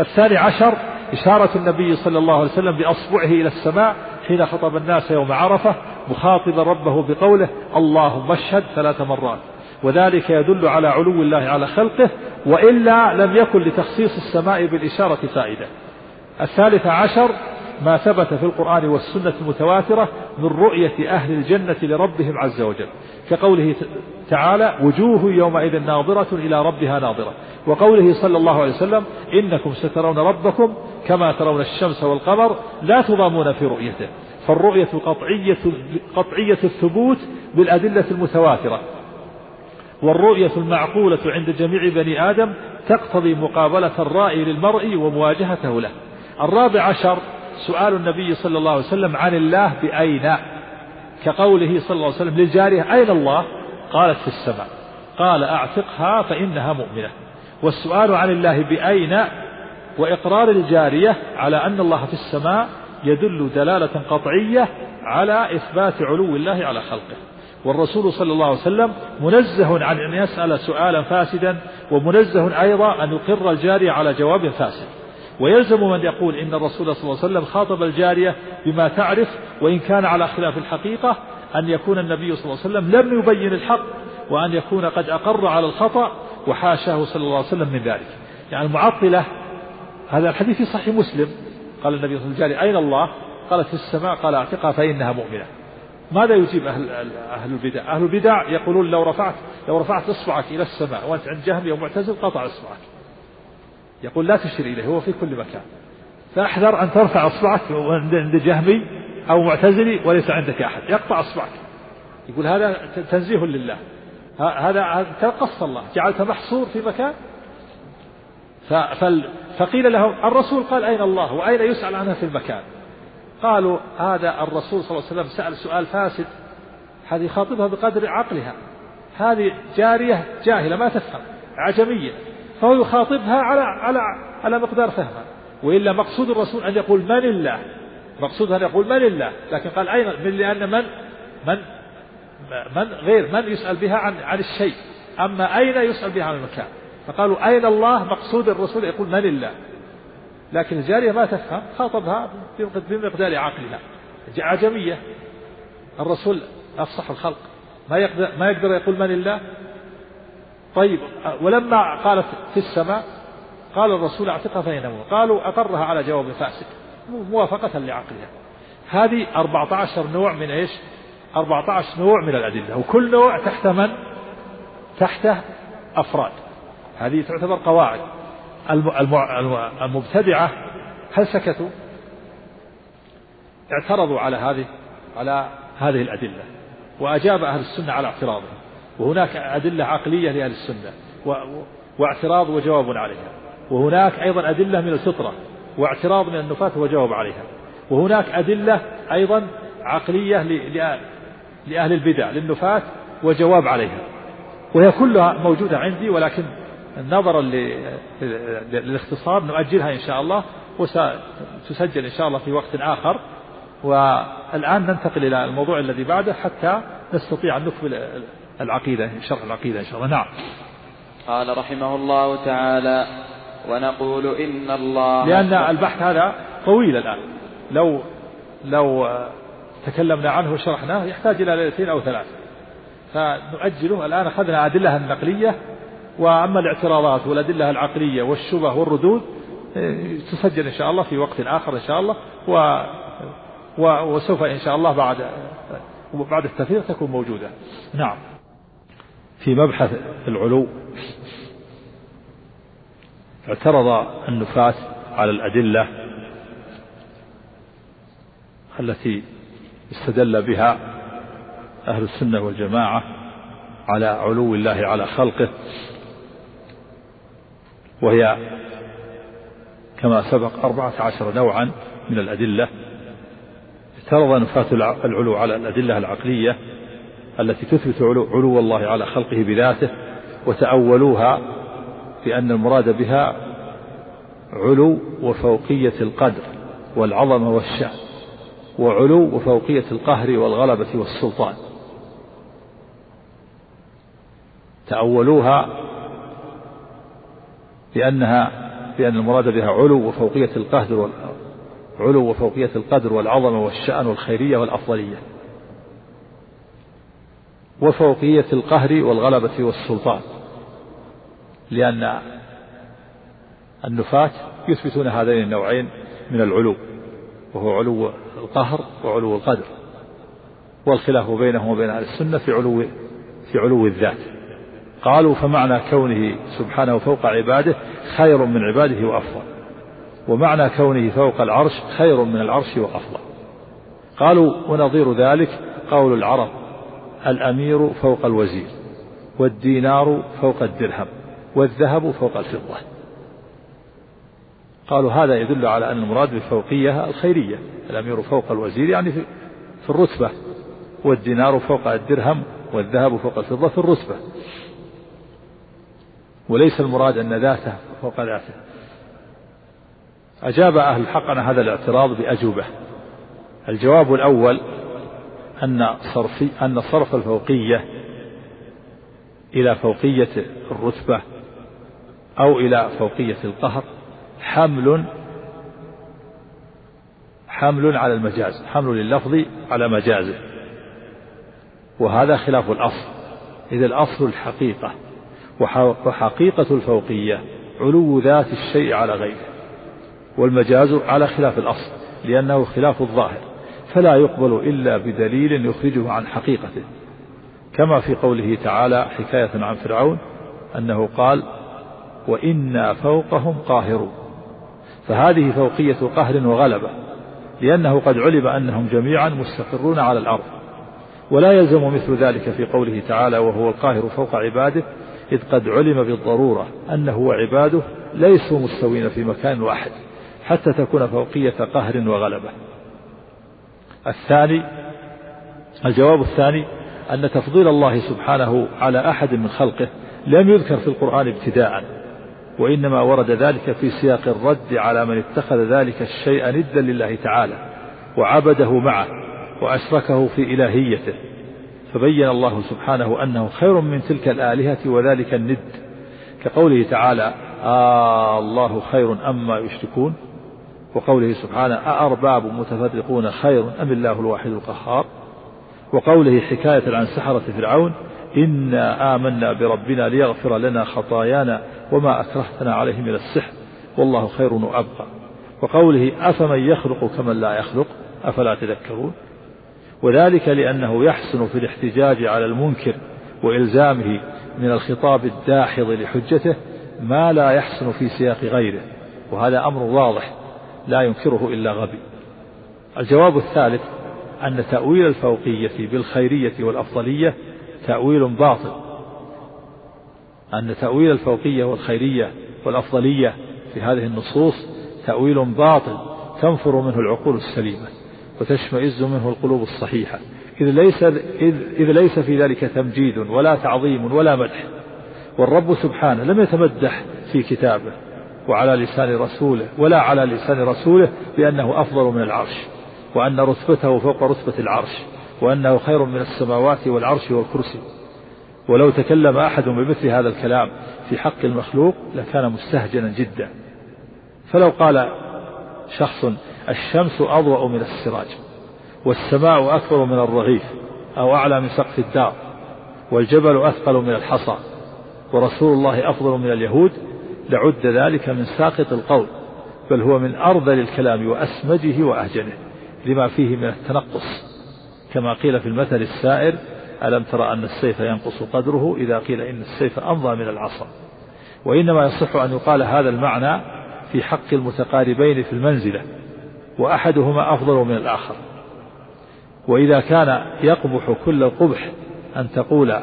الثاني عشر إشارة النبي صلى الله عليه وسلم بأصبعه إلى السماء حين خطب الناس يوم عرفة مخاطبا ربه بقوله اللهم اشهد ثلاث مرات. وذلك يدل على علو الله على خلقه وإلا لم يكن لتخصيص السماء بالإشارة فائدة. الثالث عشر ما ثبت في القرآن والسنة المتواترة من رؤية أهل الجنة لربهم عز وجل. كقوله تعالى وجوه يومئذ ناظرة إلى ربها ناظرة. وقوله صلى الله عليه وسلم إنكم سترون ربكم كما ترون الشمس والقمر لا تضامون في رؤيته. فالرؤية قطعية قطعية الثبوت بالأدلة المتواترة. والرؤية المعقولة عند جميع بني آدم تقتضي مقابلة الرائي للمرء ومواجهته له. الرابع عشر سؤال النبي صلى الله عليه وسلم عن الله بأين؟ كقوله صلى الله عليه وسلم للجارية أين الله؟ قالت في السماء قال أعتقها فإنها مؤمنة. والسؤال عن الله بأين؟ وإقرار الجارية على أن الله في السماء يدل دلالة قطعية على إثبات علو الله على خلقه. والرسول صلى الله عليه وسلم منزه عن أن يسأل سؤالا فاسدا ومنزه أيضا أن يقر الجارية على جواب فاسد. ويلزم من يقول إن الرسول صلى الله عليه وسلم خاطب الجارية بما تعرف وإن كان على خلاف الحقيقة أن يكون النبي صلى الله عليه وسلم لم يبين الحق وأن يكون قد أقر على الخطأ وحاشاه صلى الله عليه وسلم من ذلك يعني المعطلة هذا الحديث في صحيح مسلم قال النبي صلى الله عليه وسلم أين الله قالت في السماء قال أعتقها فإنها مؤمنة ماذا يجيب أهل أهل البدع؟ أهل البدع يقولون لو رفعت لو رفعت إصبعك إلى السماء وأنت عند جهمي أو معتزل قطع إصبعك. يقول لا تشير إليه هو في كل مكان. فأحذر أن ترفع إصبعك عند جهمي أو معتزلي وليس عندك أحد. يقطع إصبعك. يقول هذا تنزيه لله. هذا تقص الله. جعلت محصور في مكان. فقيل له الرسول قال أين الله وأين يسأل عنها في المكان؟ قالوا هذا الرسول صلى الله عليه وسلم سأل سؤال فاسد. هذه خاطبها بقدر عقلها. هذه جارية جاهلة ما تفهم عجمية. فهو يخاطبها على على على مقدار فهمها. وإلا مقصود الرسول أن يقول من الله؟ مقصود أن يقول من الله؟ لكن قال أين من لأن من؟ من؟ من غير من يسأل بها عن عن الشيء. أما أين يسأل بها عن المكان؟ فقالوا أين الله مقصود الرسول؟ يقول من الله. لكن الجارية ما تفهم خاطبها بمقدار عقلها. عجمية الرسول أفصح الخلق. ما يقدر ما يقدر يقول من الله؟ طيب ولما قالت في السماء قال الرسول أعتقها فإنه. قالوا أقرها على جواب فاسد موافقة لعقلها. هذه 14 نوع من إيش؟ 14 نوع من الأدلة وكل نوع تحت من؟ تحته أفراد. هذه تعتبر قواعد. المبتدعة هل سكتوا؟ اعترضوا على هذه على هذه الأدلة. وأجاب أهل السنة على اعتراضهم. وهناك أدلة عقلية لأهل السنة. واعتراض وجواب عليها. وهناك أيضا أدلة من الفطرة. واعتراض من النفاة وجواب عليها. وهناك أدلة أيضا عقلية لأهل البدع للنفاة وجواب عليها. وهي كلها موجودة عندي ولكن نظرا للاختصار نؤجلها إن شاء الله وستسجل إن شاء الله في وقت آخر. والآن ننتقل إلى الموضوع الذي بعده حتى نستطيع أن نكمل العقيدة شرح العقيدة إن شاء الله. نعم. قال رحمه الله تعالى ونقول إن الله لأن البحث هذا طويل الآن. لو لو تكلمنا عنه وشرحناه يحتاج إلى ليلتين أو ثلاث. فنؤجله. الآن أخذنا أدلة النقلية وأما الاعتراضات والأدلة العقلية والشبه والردود تسجل إن شاء الله في وقت آخر إن شاء الله و وسوف إن شاء الله بعد بعد التفريغ تكون موجودة. نعم. في مبحث العلو اعترض النفاة على الأدلة التي استدل بها أهل السنة والجماعة على علو الله على خلقه وهي كما سبق أربعة عشر نوعا من الأدلة. اعترض نفاة العلو على الأدلة العقلية التي تثبت علو الله على خلقه بذاته وتأولوها بأن المراد بها علو وفوقية القدر والعظمة والشأن وعلو وفوقية القهر والغلبة والسلطان. تأولوها بأنها بأن المراد بها علو وفوقية القهر علو وفوقية القدر والعظمة والشأن والخيرية والأفضلية. وفوقية القهر والغلبة والسلطان. لأن النفاة يثبتون هذين النوعين من العلو وهو علو القهر وعلو القدر. والخلاف بينهم وبين أهل السنة في علو في علو الذات. قالوا فمعنى كونه سبحانه فوق عباده خير من عباده وأفضل ومعنى كونه فوق العرش خير من العرش وأفضل. قالوا ونظير ذلك قول العرب الأمير فوق الوزير والدينار فوق الدرهم. والذهب فوق الفضة. قالوا هذا يدل على أن المراد بالفوقية الخيرية. الأمير فوق الوزير يعني في الرتبة والدينار فوق الدرهم والذهب فوق الفضة في الرتبة. وليس المراد أن ذاته فوق ذاته. أجاب أهل الحق عن هذا الاعتراض بأجوبة. الجواب الأول أن صرف أن صرف الفوقية إلى فوقية الرتبة أو إلى فوقية القهر حمل حمل على المجاز حمل اللفظ على مجازه. وهذا خلاف الأصل. إذا الأصل الحقيقة وحقيقة الفوقية علو ذات الشيء على غيره والمجاز على خلاف الأصل لأنه خلاف الظاهر فلا يقبل إلا بدليل يخرجه عن حقيقته. كما في قوله تعالى حكاية عن فرعون أنه قال وإنا فوقهم قاهرون. فهذه فوقية قهر وغلبة لأنه قد علم أنهم جميعا مستقرون على الأرض. ولا يلزم مثل ذلك في قوله تعالى وهو القاهر فوق عباده إذ قد علم بالضرورة أنه وعباده ليسوا مستوين في مكان واحد حتى تكون فوقية قهر وغلبة. الثاني الجواب الثاني أن تفضيل الله سبحانه على أحد من خلقه لم يذكر في القرآن ابتداء. وإنما ورد ذلك في سياق الرد على من اتخذ ذلك الشيء ندا لله تعالى وعبده معه وأشركه في إلهيته. فبين الله سبحانه أنه خير من تلك الآلهة وذلك الند. كقوله تعالى آه الله خير أما يشركون. وقوله سبحانه أأرباب متفرقون خير أم الله الواحد القهار. وقوله حكاية عن سحرة فرعون إنا آمنا بربنا ليغفر لنا خطايانا وما أكرهتنا عليه من السحر والله خير وأبقى. وقوله أفمن يخلق كمن لا يخلق أفلا تذكرون؟ وذلك لأنه يحسن في الاحتجاج على المنكر وإلزامه من الخطاب الداحض لحجته ما لا يحسن في سياق غيره وهذا أمر واضح لا ينكره إلا غبي. الجواب الثالث أن تأويل الفوقية بالخيرية والأفضلية تأويل باطل. أن تأويل الفوقية والخيرية والأفضلية في هذه النصوص تأويل باطل تنفر منه العقول السليمة وتشمئز منه القلوب الصحيحة. إذ ليس, إذ, إذ ليس في ذلك تمجيد ولا تعظيم ولا مدح. والرب سبحانه لم يتمدح في كتابه وعلى لسان رسوله ولا على لسان رسوله بأنه أفضل من العرش وأن رتبته فوق رتبة العرش. وأنه خير من السماوات والعرش والكرسي. ولو تكلم أحد بمثل هذا الكلام في حق المخلوق لكان مستهجنا جدا. فلو قال شخص الشمس أضوأ من السراج والسماء أكبر من الرغيف أو أعلى من سقف الدار والجبل أثقل من الحصى ورسول الله أفضل من اليهود لعد ذلك من ساقط القول بل هو من أرذل الكلام وأسمجه وأهجنه لما فيه من التنقص. كما قيل في المثل السائر ألم ترى أن السيف ينقص قدره؟ إذا قيل إن السيف أمضى من العصا. وإنما يصح أن يقال هذا المعنى في حق المتقاربين في المنزلة وأحدهما أفضل من الآخر. وإذا كان يقبح كل القبح أن تقول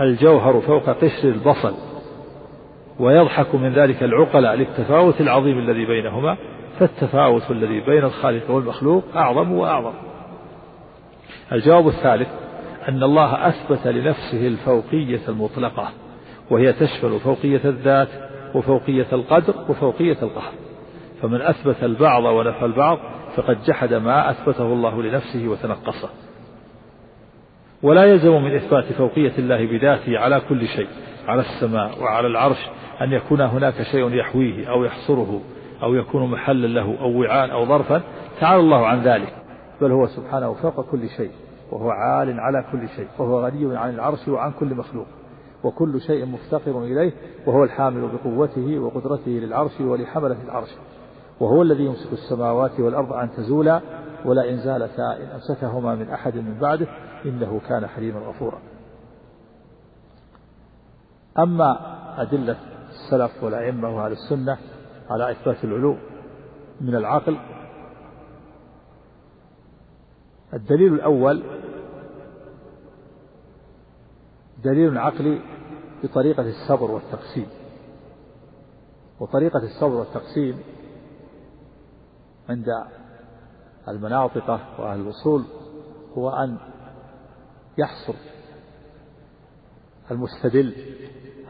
الجوهر فوق قشر البصل ويضحك من ذلك العقلاء للتفاوت العظيم الذي بينهما فالتفاوت الذي بين الخالق والمخلوق أعظم وأعظم. الجواب الثالث أن الله أثبت لنفسه الفوقية المطلقة وهي تشمل فوقية الذات وفوقية القدر وفوقية القهر. فمن أثبت البعض ونفى البعض فقد جحد ما أثبته الله لنفسه وتنقصه. ولا يلزم من إثبات فوقية الله بذاته على كل شيء على السماء وعلى العرش أن يكون هناك شيء يحويه أو يحصره أو يكون محلا له أو وعاء أو ظرفا تعالى الله عن ذلك. بل هو سبحانه فوق كل شيء وهو عال على كل شيء وهو غني عن العرش وعن كل مخلوق وكل شيء مفتقر إليه وهو الحامل بقوته وقدرته للعرش ولحملة العرش وهو الذي يمسك السماوات والأرض أن تزولا ولا إن زالتا إن أمسكهما من أحد من بعده إنه كان حليما غفورا. أما أدلة السلف والأئمة وأهل السنة على إثبات العلو من العقل الدليل الأول دليل عقلي بطريقة الصبر والتقسيم. وطريقة الصبر والتقسيم عند المناطقة وأهل الوصول هو أن يحصر المستدل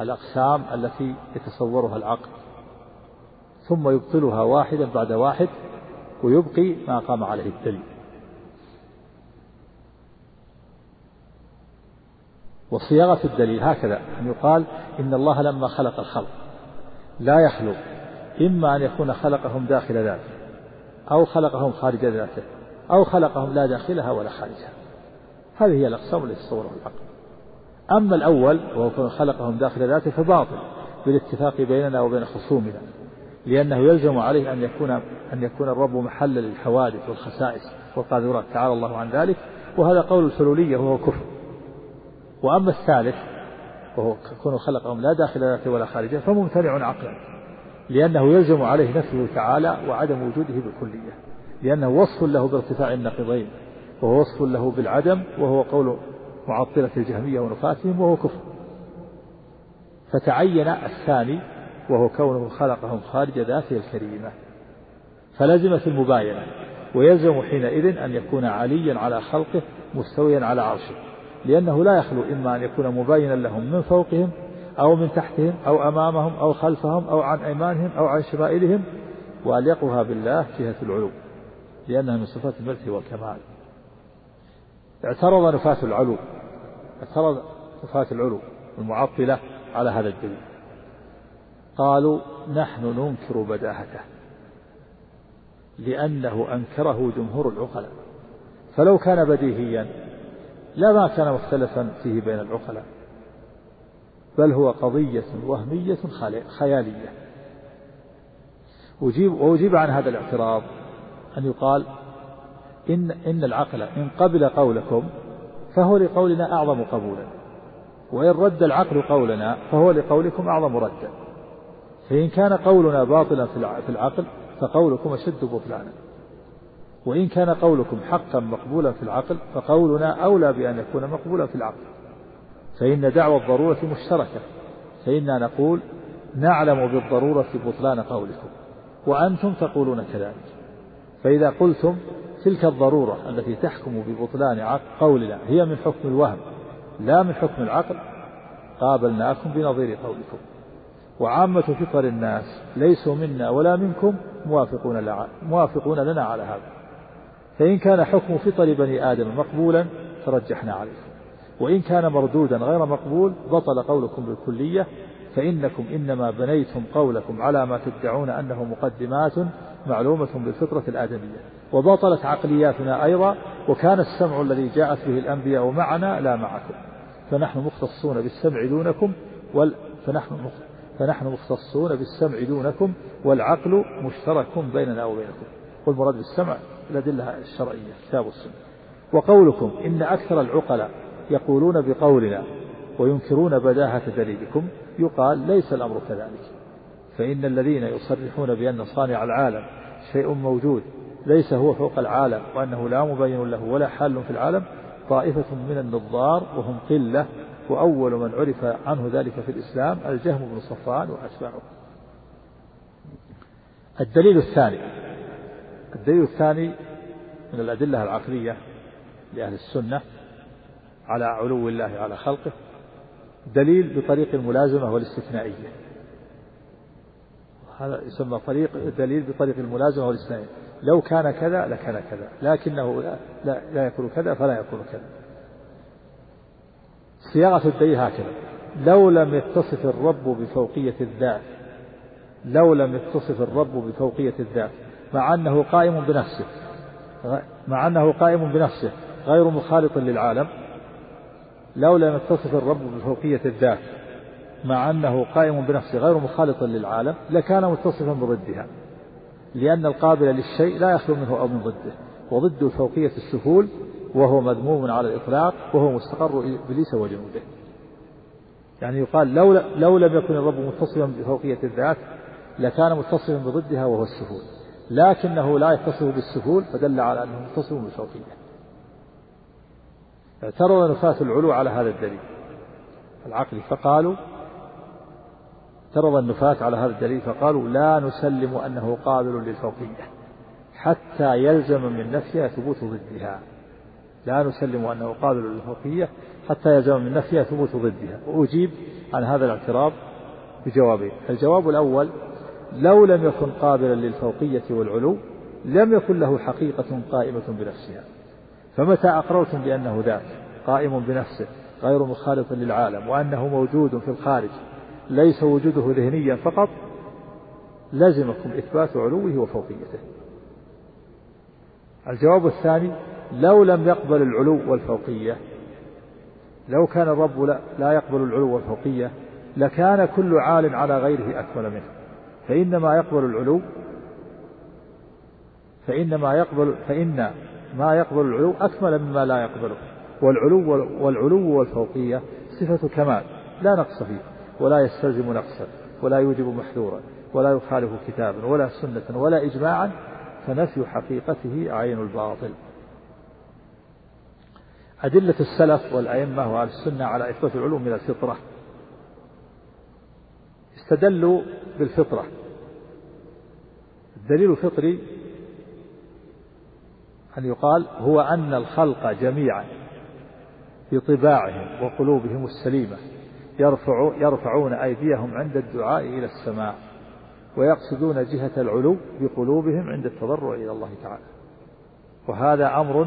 الأقسام التي يتصورها العقل ثم يبطلها واحدا بعد واحد ويبقي ما قام عليه الدليل. وصياغة الدليل هكذا أن يقال إن الله لما خلق الخلق لا يخلق إما أن يكون خلقهم داخل ذاته أو خلقهم خارج ذاته أو خلقهم لا داخلها ولا خارجها. هذه هي الأقسام التي تصورها العقل. أما الأول وهو خلقهم داخل ذاته فباطل بالاتفاق بيننا وبين خصومنا لأنه يلزم عليه أن يكون أن يكون الرب محلا للحوادث والخسائس والقاذورات. تعالى الله عن ذلك. وهذا قول الحلولية وهو كفر. وأما الثالث وهو كونه خلقهم لا داخل ذاته ولا خارجه فممتنع عقلا لأنه يلزم عليه نفيه تعالى وعدم وجوده بالكلية لأنه وصف له بارتفاع النقيضين وهو وصف له بالعدم وهو قول معطلة الجهمية ونفاتهم وهو كفر. فتعين الثاني وهو كونه خلقهم خارج ذاته الكريمة. فلزمت المباينة ويلزم حينئذ أن يكون عليا على خلقه مستويا على عرشه. لأنه لا يخلو إما أن يكون مباينا لهم من فوقهم أو من تحتهم أو أمامهم أو خلفهم أو عن أيمانهم أو عن شمائلهم وأليقها بالله جهة العلو لأنها من صفات الملك والكمال. اعترض نفاة العلو اعترض نفاة العلو المعطلة على هذا الدليل. قالوا نحن ننكر بداهته لأنه أنكره جمهور العقلاء. فلو كان بديهيا لما كان مختلفا فيه بين العقلاء بل هو قضية وهمية خيالية. أجيب وأجيب عن هذا الاعتراض أن يقال إن إن العقل إن قبل قولكم فهو لقولنا أعظم قبولا وإن رد العقل قولنا فهو لقولكم أعظم ردا. فإن كان قولنا باطلا في العقل فقولكم أشد بطلانا. وإن كان قولكم حقا مقبولا في العقل فقولنا أولى بأن يكون مقبولا في العقل. فإن دعوى الضرورة مشتركة. فإنا نقول نعلم بالضرورة بطلان قولكم. وأنتم تقولون كذلك. فإذا قلتم تلك الضرورة التي تحكم ببطلان قولنا هي من حكم الوهم لا من حكم العقل قابلناكم بنظير قولكم. وعامة فطر الناس ليسوا منا ولا منكم موافقون, موافقون لنا على هذا. فإن كان حكم فطر بني آدم مقبولا فرجحنا عليكم وإن كان مردودا غير مقبول بطل قولكم بالكلية فإنكم إنما بنيتم قولكم على ما تدعون أنه مقدمات معلومة بالفطرة الآدمية. وبطلت عقلياتنا أيضا وكان السمع الذي جاءت به الأنبياء معنا لا معكم. فنحن مختصون بالسمع دونكم وال فنحن فنحن مختصون بالسمع دونكم والعقل مشترك بيننا وبينكم. والمراد بالسمع الأدلة الشرعية كتاب السنة وقولكم إن أكثر العقلاء يقولون بقولنا وينكرون بداهة دليلكم يقال ليس الأمر كذلك. فإن الذين يصرحون بأن صانع العالم شيء موجود ليس هو فوق العالم وأنه لا مبين له ولا حال في العالم طائفة من النظار وهم قلة وأول من عرف عنه ذلك في الإسلام الجهم بن صفوان وأتباعه الدليل الثاني الدليل الثاني من الأدلة العقلية لأهل السنة على علو الله على خلقه دليل بطريق الملازمة والاستثنائية. هذا يسمى طريق دليل بطريق الملازمة والاستثنائية. لو كان كذا لكان كذا لكنه لا, لا, لا يكون كذا فلا يكون كذا. صياغة الدليل هكذا. لو لم يتصف الرب بفوقية الذات لو لم يتصف الرب بفوقية الذات مع أنه قائم بنفسه مع أنه قائم بنفسه غير مخالط للعالم. لو لم يتصف الرب بفوقية الذات مع أنه قائم بنفسه غير مخالط للعالم لكان متصفا بضدها لأن القابل للشيء لا يخلو منه أو من ضده. وضد فوقية السهول وهو مذموم على الإطلاق وهو مستقر إبليس وجنوده. يعني يقال لو, لو لم يكن الرب متصفا بفوقية الذات لكان متصفا بضدها وهو السهول. لكنه لا يتصف بالسهول فدل على أنه متصف بالفوقية اعترض نفاة العلو على هذا الدليل. العقل فقالوا اعترض النفاة على هذا الدليل فقالوا لا نسلم أنه قابل للفوقية حتى يلزم من نفيها ثبوت ضدها. لا نسلم أنه قابل للفوقية حتى يلزم من نفيها ثبوت ضدها. وأجيب عن هذا الاعتراض بجوابين. الجواب الأول لو لم يكن قابلا للفوقية والعلو لم يكن له حقيقة قائمة بنفسها. فمتى أقررتم بأنه ذات قائم بنفسه غير مخالط للعالم وأنه موجود في الخارج ليس وجوده ذهنيا فقط لزمكم إثبات علوه وفوقيته. الجواب الثاني لو لم يقبل العلو والفوقية لو كان الرب لا يقبل العلو والفوقية لكان كل عال على غيره أكمل منه. فإنما يقبل العلو فإنما يقبل فإن ما يقبل العلو أكمل مما لا يقبله. والعلو والعلو والفوقية صفة كمال لا نقص فيه ولا يستلزم نقصا ولا يوجب محذورا ولا يخالف كتابا ولا سنة ولا إجماعا فنفي حقيقته عين الباطل. أدلة السلف والأئمة وأهل السنة على إثبات العلوم من الفطرة استدلوا بالفطرة. الدليل الفطري أن يقال هو أن الخلق جميعا بطباعهم وقلوبهم السليمة يرفع يرفعون أيديهم عند الدعاء إلى السماء ويقصدون جهة العلو بقلوبهم عند التضرع إلى الله تعالى. وهذا أمر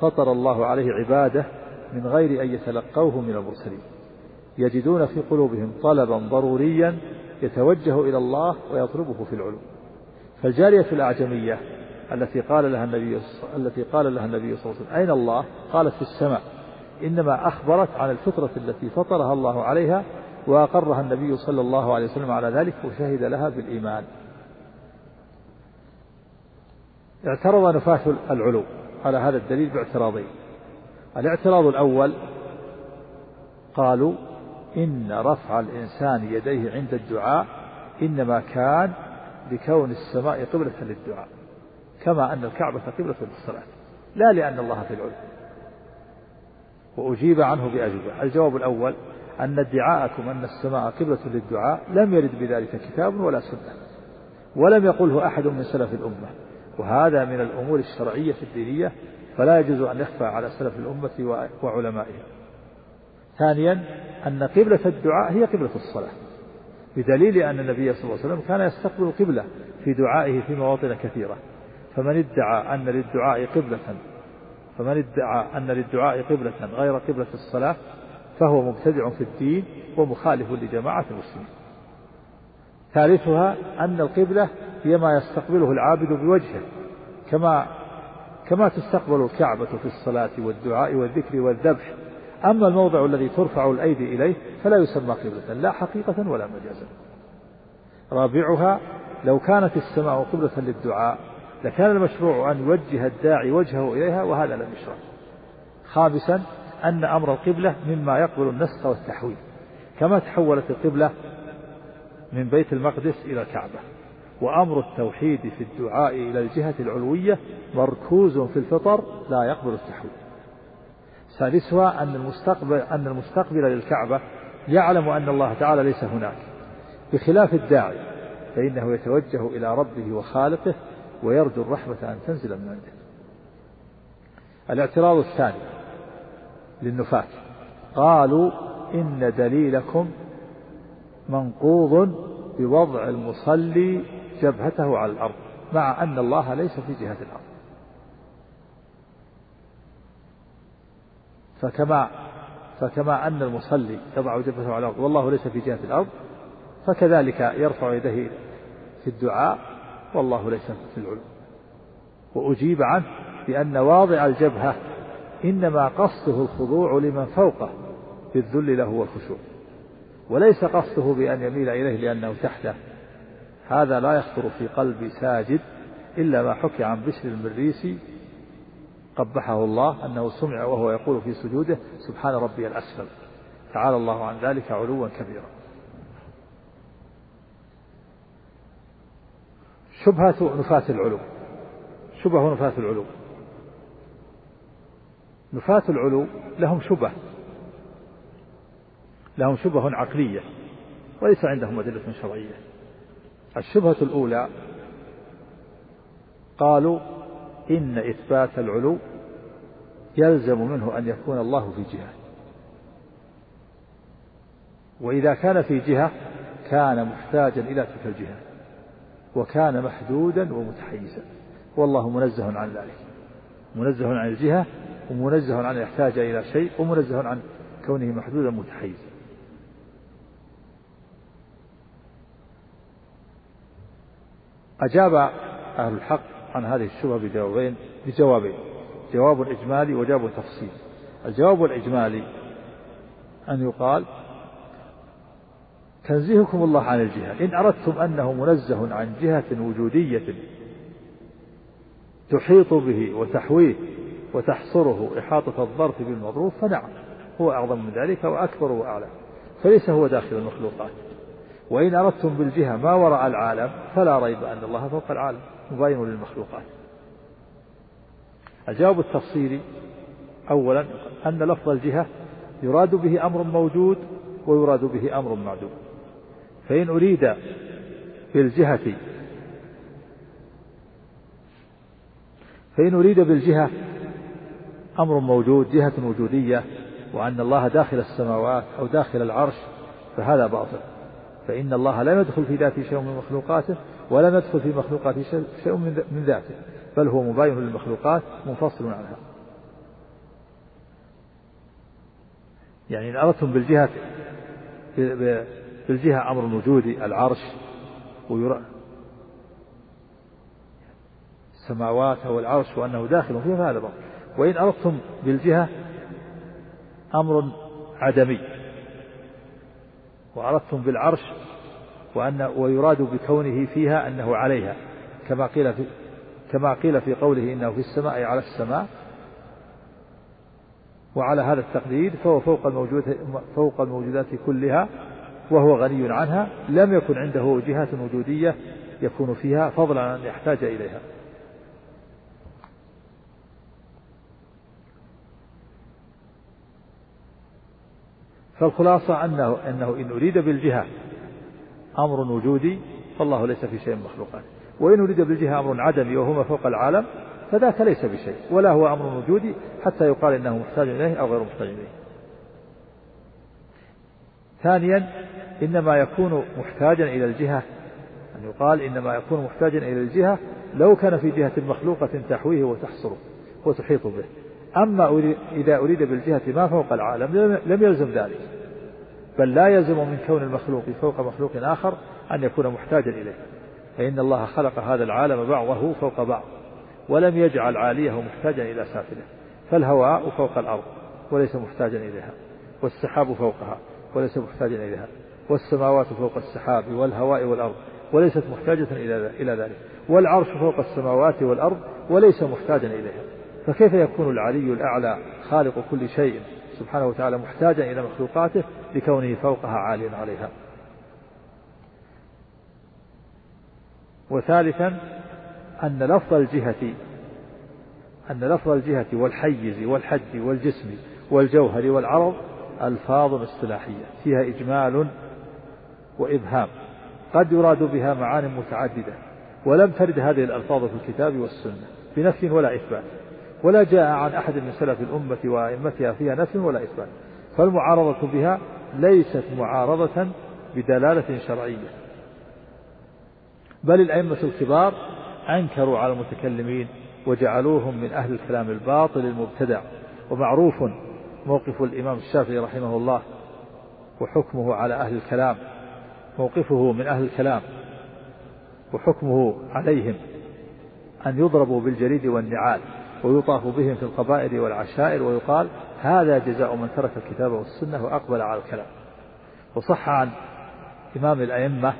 فطر الله عليه عباده من غير أن يتلقوه من المرسلين. يجدون في قلوبهم طلبا ضروريا يتوجه إلى الله ويطلبه في العلو فالجارية الأعجمية التي قال لها النبي التي قال لها النبي صلى الله عليه وسلم أين الله؟ قالت في السماء. إنما أخبرت عن الفطرة التي فطرها الله عليها وأقرها النبي صلى الله عليه وسلم على ذلك وشهد لها بالإيمان. اعترض نفاة العلو على هذا الدليل باعتراضين. الاعتراض الأول قالوا إن رفع الإنسان يديه عند الدعاء إنما كان لكون السماء قبلة للدعاء كما أن الكعبة قبلة للصلاة لا لأن الله في العلو. وأجيب عنه بأجوبة. الجواب الأول أن ادعاءكم أن السماء قبلة للدعاء لم يرد بذلك كتاب ولا سنة ولم يقله أحد من سلف الأمة. وهذا من الأمور الشرعية الدينية فلا يجوز أن يخفى على سلف الأمة وعلمائها. ثانيا أن قبلة الدعاء هي قبلة الصلاة بدليل أن النبي صلى الله عليه وسلم كان يستقبل القبلة في دعائه في مواطن كثيرة. فمن ادعى أن للدعاء قبلة فمن ادعى أن للدعاء قبلة غير قبلة الصلاة فهو مبتدع في الدين ومخالف لجماعة المسلمين. ثالثها أن القبلة هي ما يستقبله العابد بوجهه كما كما تستقبل الكعبة في الصلاة والدعاء والذكر والذبح. أما الموضع الذي ترفع الأيدي إليه فلا يسمى قبلة لا حقيقة ولا مجازا رابعها لو كانت السماء قبلة للدعاء لكان المشروع أن يوجه الداعي وجهه إليها وهذا لم يشرع. خامسا أن أمر القبلة مما يقبل النسخ والتحويل. كما تحولت القبلة من بيت المقدس إلى الكعبة. وأمر التوحيد في الدعاء إلى الجهة العلوية مركوز في الفطر لا يقبل التحويل. سادسها أن المستقبل أن المستقبل للكعبة يعلم أن الله تعالى ليس هناك. بخلاف الداعي فإنه يتوجه إلى ربه وخالقه ويرجو الرحمة أن تنزل من عنده. الاعتراض الثاني للنفاة قالوا إن دليلكم منقوض بوضع المصلي جبهته على الأرض مع أن الله ليس في جهة الأرض. فكما فكما أن المصلي يضع جبهته على الأرض والله ليس في جهة الأرض فكذلك يرفع يديه في الدعاء والله ليس في العلو. وأجيب عنه بأن واضع الجبهة إنما قصده الخضوع لمن فوقه بالذل له والخشوع. وليس قصده بأن يميل إليه لأنه تحته. هذا لا يخطر في قلب ساجد إلا ما حكي عن بشر المريسي قبحه الله أنه سمع وهو يقول في سجوده سبحان ربي الأسفل. تعالى الله عن ذلك علوا كبيرا. شبهة نفاة العلو. شبه نفاة العلو. نفاة العلو لهم شبه. لهم شبه عقلية. وليس عندهم أدلة شرعية. الشبهة الأولى قالوا إن إثبات العلو يلزم منه أن يكون الله في جهة. وإذا كان في جهة كان محتاجا إلى تلك الجهة وكان محدودا ومتحيزا. والله منزه عن ذلك. منزه عن الجهة ومنزه عن يحتاج إلى شيء ومنزه عن كونه محدودا متحيزا أجاب أهل الحق عن هذه الشبهة بجوابين بجوابين جواب إجمالي وجواب تفصيل الجواب الإجمالي أن يقال تنزيهكم الله عن الجهة. إن أردتم أنه منزه عن جهة وجودية تحيط به وتحويه وتحصره إحاطة الظرف بالمظروف فنعم هو أعظم من ذلك وأكبر وأعلى. فليس هو داخل المخلوقات. وإن أردتم بالجهة ما وراء العالم فلا ريب أن الله فوق العالم. مباين للمخلوقات. الجواب التفصيلي أولا أن لفظ الجهة يراد به أمر موجود ويراد به أمر معدوم. فإن أريد بالجهة فإن أريد بالجهة أمر موجود جهة وجودية وأن الله داخل السماوات أو داخل العرش فهذا باطل. فإن الله لا يدخل في ذاته شيء من مخلوقاته ولا يدخل في مخلوقاته شيء من ذاته بل هو مباين للمخلوقات منفصل عنها. يعني إن أردتم بالجهة بالجهة أمر وجودي العرش ويرى السماوات والعرش وأنه داخل فيها فهذا باطل وإن أردتم بالجهة أمر عدمي. وأردتم بالعرش وأن ويراد بكونه فيها أنه عليها. كما قيل في كما قيل في قوله إنه في السماء على السماء. وعلى هذا التقدير فهو فوق الموجود فوق الموجودات كلها وهو غني عنها. لم يكن عنده جهة وجودية يكون فيها فضلا عن أن يحتاج إليها. فالخلاصة أنه أنه إن أريد بالجهة أمر وجودي فالله ليس في شيء مخلوقات. وإن أريد بالجهة أمر عدمي وهو ما فوق العالم فذاك ليس بشيء ولا هو أمر وجودي حتى يقال إنه محتاج إليه أو غير محتاج إليه. ثانيا إنما يكون محتاجا إلى الجهة. أن يقال إنما يكون محتاجا إلى الجهة لو كان في جهة مخلوقة تحويه وتحصره وتحيط به. أما إذا أريد بالجهة ما فوق العالم لم يلزم ذلك. بل لا يلزم من كون المخلوق فوق مخلوق آخر أن يكون محتاجا إليه. فإن الله خلق هذا العالم بعضه فوق بعض ولم يجعل عاليه محتاجا إلى سافله فالهواء فوق الأرض وليس محتاجا إليها والسحاب فوقها وليس محتاجا إليها والسماوات فوق السحاب والهواء والأرض وليست محتاجة إلى ذلك والعرش فوق السماوات والأرض وليس محتاجا إليها. فكيف يكون العلي الأعلى خالق كل شيء سبحانه وتعالى محتاجا إلى مخلوقاته لكونه فوقها عاليا عليها. وثالثا أن لفظ الجهة أن لفظ الجهة والحيز والحد والجسم والجوهر والعرض ألفاظ اصطلاحية فيها إجمال وإبهام. قد يراد بها معان متعددة ولم ترد هذه الألفاظ في الكتاب والسنة بنفي ولا إثبات. ولا جاء عن أحد من سلف الأمة وأئمتها فيها نفي ولا إثبات. فالمعارضة بها ليست معارضة بدلالة شرعية. بل الأئمة الكبار أنكروا على المتكلمين وجعلوهم من أهل الكلام الباطل المبتدع. ومعروف موقف الإمام الشافعي رحمه الله وحكمه على أهل الكلام موقفه من أهل الكلام وحكمه عليهم أن يضربوا بالجريد والنعال. ويطاف بهم في القبائل والعشائر ويقال هذا جزاء من ترك الكتاب والسنة وأقبل على الكلام. وصح عن إمام الأئمة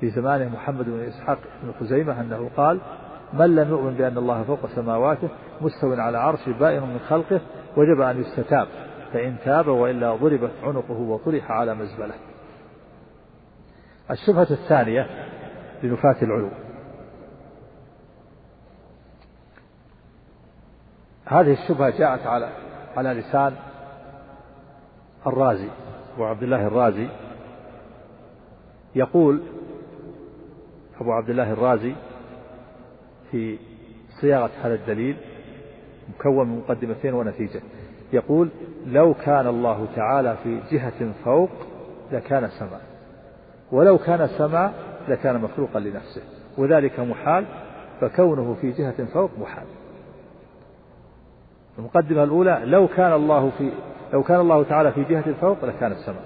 في زمانه محمد بن إسحاق بن خزيمة أنه قال من لم يؤمن بأن الله فوق سماواته مستو على عرشه بائن من خلقه وجب أن يستتاب فإن تاب وإلا ضربت عنقه وطرح على مزبلة. الشبهة الثانية لنفاة العلو. هذه الشبهة جاءت على على لسان الرازي أبو عبد الله الرازي. يقول أبو عبد الله الرازي في صياغة هذا الدليل مكون من مقدمتين ونتيجة. يقول لو كان الله تعالى في جهة فوق لكان سماء ولو كان سماء لكان مخلوقا لنفسه وذلك محال فكونه في جهة فوق محال. المقدمة الأولى لو كان الله في لو كان الله تعالى في جهة فوق لكان السماء.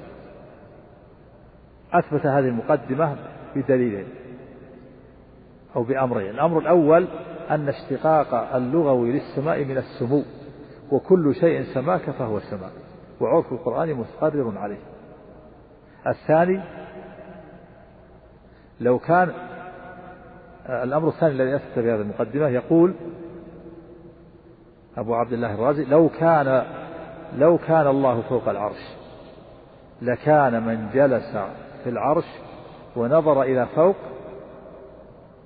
أثبت هذه المقدمة بدليلين أو بأمرين. الأمر الأول أن اشتقاق اللغوي للسماء من السمو وكل شيء سماك فهو سماء وعرف القرآن مستقر عليه. الثاني لو كان الأمر الثاني الذي أثبت في هذه المقدمة يقول أبو عبد الله الرازي لو كان لو كان الله فوق العرش لكان من جلس في العرش ونظر إلى فوق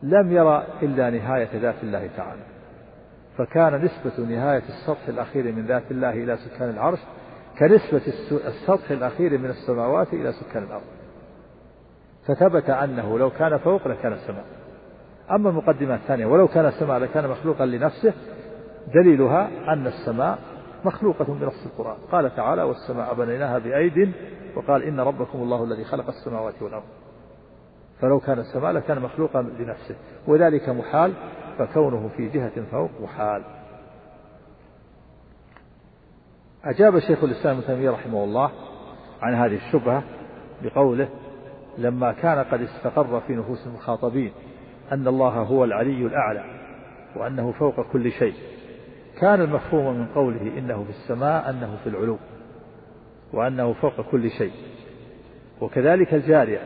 لم يرى إلا نهاية ذات الله تعالى. فكان نسبة نهاية السطح الأخير من ذات الله إلى سكان العرش كنسبة السطح الأخير من السماوات إلى سكان الأرض. فثبت أنه لو كان فوق لكان السماء. أما المقدمة الثانية ولو كان السماء لكان مخلوقا لنفسه دليلها أن السماء مخلوقة بنص القرآن. قال تعالى والسماء بنيناها بأيد وقال إن ربكم الله الذي خلق السماوات والأرض فلو كان السماء لكان مخلوقا لنفسه وذلك محال فكونه في جهة فوق محال. أجاب شيخ الإسلام ابن تيمية رحمه الله عن هذه الشبهة بقوله لما كان قد استقر في نفوس المخاطبين أن الله هو العلي الأعلى وأنه فوق كل شيء كان المفهوم من قوله إنه في السماء أنه في العلو وأنه فوق كل شيء. وكذلك الجارية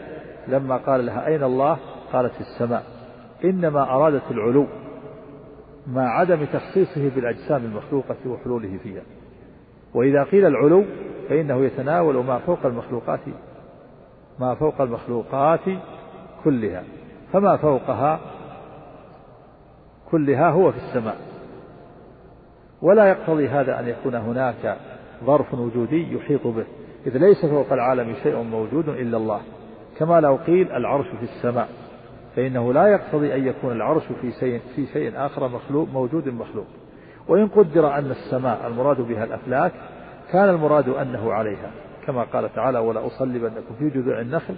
لما قال لها أين الله؟ قالت في السماء. إنما أرادت العلو مع عدم تخصيصه بالأجسام المخلوقة وحلوله فيها. وإذا قيل العلو فإنه يتناول ما فوق المخلوقات ما فوق المخلوقات كلها. فما فوقها؟ كلها هو في السماء. ولا يقتضي هذا أن يكون هناك ظرف وجودي يحيط به إذ ليس فوق العالم شيء موجود إلا الله. كما لو قيل العرش في السماء فإنه لا يقتضي أن يكون العرش في شيء في شيء آخر مخلوق موجود مخلوق. وإن قدر أن السماء المراد بها الأفلاك كان المراد أنه عليها. كما قال تعالى ولا أصلبنكم في جذوع النخل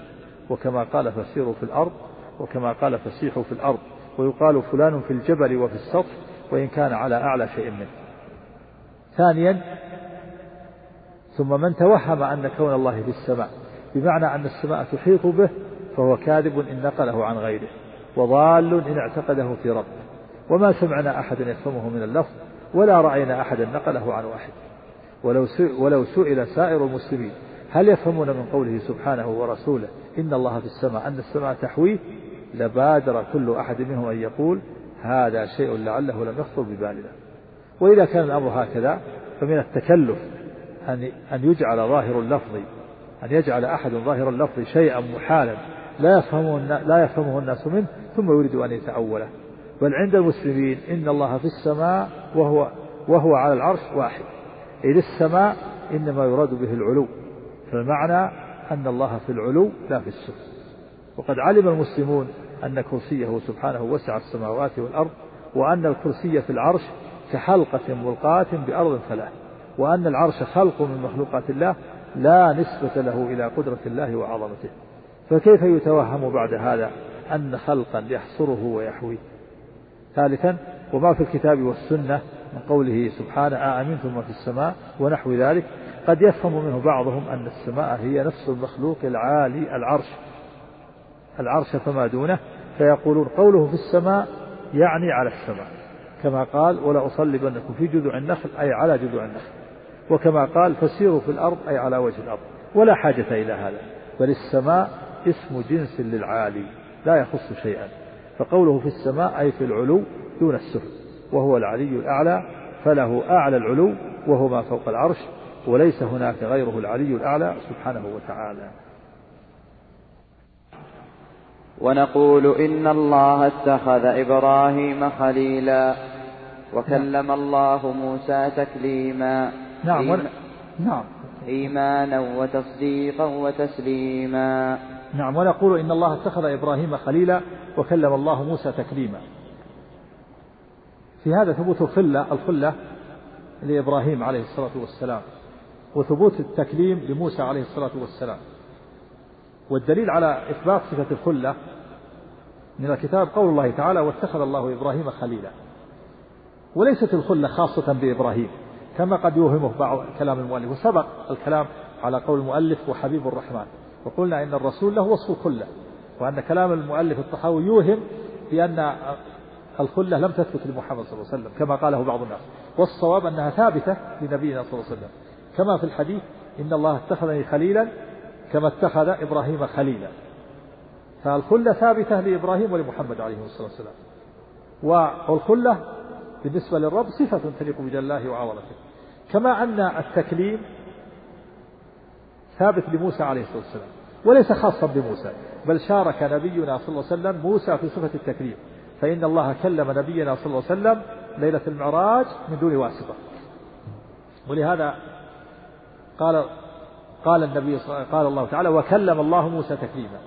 وكما قال فسيروا في الأرض وكما قال فسيحوا في الأرض ويقال فلان في الجبل وفي السطح وإن كان على أعلى شيء منه ثانيا ثم من توهم أن كون الله في السماء بمعنى أن السماء تحيط به فهو كاذب إن نقله عن غيره وضال إن اعتقده في ربه وما سمعنا أحدا يفهمه من اللفظ ولا رأينا أحدا نقله عن واحد. ولو ولو سئل سائر المسلمين هل يفهمون من قوله سبحانه ورسوله إن الله في السماء أن السماء تحويه لبادر كل أحد منهم أن يقول هذا شيء لعله لم يخطر ببالنا. وإذا كان الأمر هكذا فمن التكلف أن أن يجعل ظاهر اللفظ أن يجعل أحد ظاهر اللفظ شيئا محالا لا يفهمه لا يفهمه الناس منه ثم يريد أن يتأوله. بل عند المسلمين إن الله في السماء وهو وهو على العرش واحد. إذ السماء إنما يراد به العلو. فالمعنى أن الله في العلو لا في السفل وقد علم المسلمون أن كرسيه سبحانه وسع السماوات والأرض وأن الكرسي في العرش كحلقة ملقاة بأرض فلاة وأن العرش خلق من مخلوقات الله لا نسبة له إلى قدرة الله وعظمته. فكيف يتوهم بعد هذا أن خلقا يحصره ويحويه؟ ثالثا وما في الكتاب والسنة من قوله سبحانه آمنتم ما في السماء ونحو ذلك قد يفهم منه بعضهم أن السماء هي نفس المخلوق العالي العرش. العرش فما دونه؟ فيقولون قوله في السماء يعني على السماء. كما قال ولا أصلبنكم في جذوع النخل أي على جذوع النخل. وكما قال فسيروا في الأرض أي على وجه الأرض. ولا حاجة إلى هذا. بل السماء اسم جنس للعالي لا يخص شيئا. فقوله في السماء أي في العلو دون السفل وهو العلي الأعلى فله أعلى العلو وهو ما فوق العرش وليس هناك غيره العلي الأعلى سبحانه وتعالى. ونقول إن الله اتخذ إبراهيم خليلا. وكلم الله موسى تكليما. نعم. نعم. إيمانا وتصديقا وتسليما. نعم ونقول إن الله اتخذ إبراهيم خليلا وكلم الله موسى تكليما. في هذا ثبوت الخلة الخلة لإبراهيم عليه الصلاة والسلام وثبوت التكليم لموسى عليه الصلاة والسلام. والدليل على إثبات صفة الخلة من الكتاب قول الله تعالى واتخذ الله إبراهيم خليلا. وليست الخلة خاصة بإبراهيم كما قد يوهمه بعض كلام المؤلف وسبق الكلام على قول المؤلف وحبيب الرحمن وقلنا إن الرسول له وصف الخلة وأن كلام المؤلف الطحاوي يوهم بأن الخلة لم تثبت لمحمد صلى الله عليه وسلم كما قاله بعض الناس والصواب أنها ثابتة لنبينا صلى الله عليه وسلم كما في الحديث إن الله اتخذني خليلا كما اتخذ إبراهيم خليلا فالخلة ثابتة لإبراهيم ولمحمد عليه الصلاة والسلام والخلة بالنسبة للرب صفة تليق بجلاله وعظمته. كما أن التكليم ثابت لموسى عليه الصلاة والسلام وليس خاصا بموسى بل شارك نبينا صلى الله عليه وسلم موسى في صفة التكليم. فإن الله كلم نبينا صلى الله عليه وسلم ليلة المعراج من دون واسطة. ولهذا قال قال النبي قال الله تعالى وكلم الله موسى تكليما.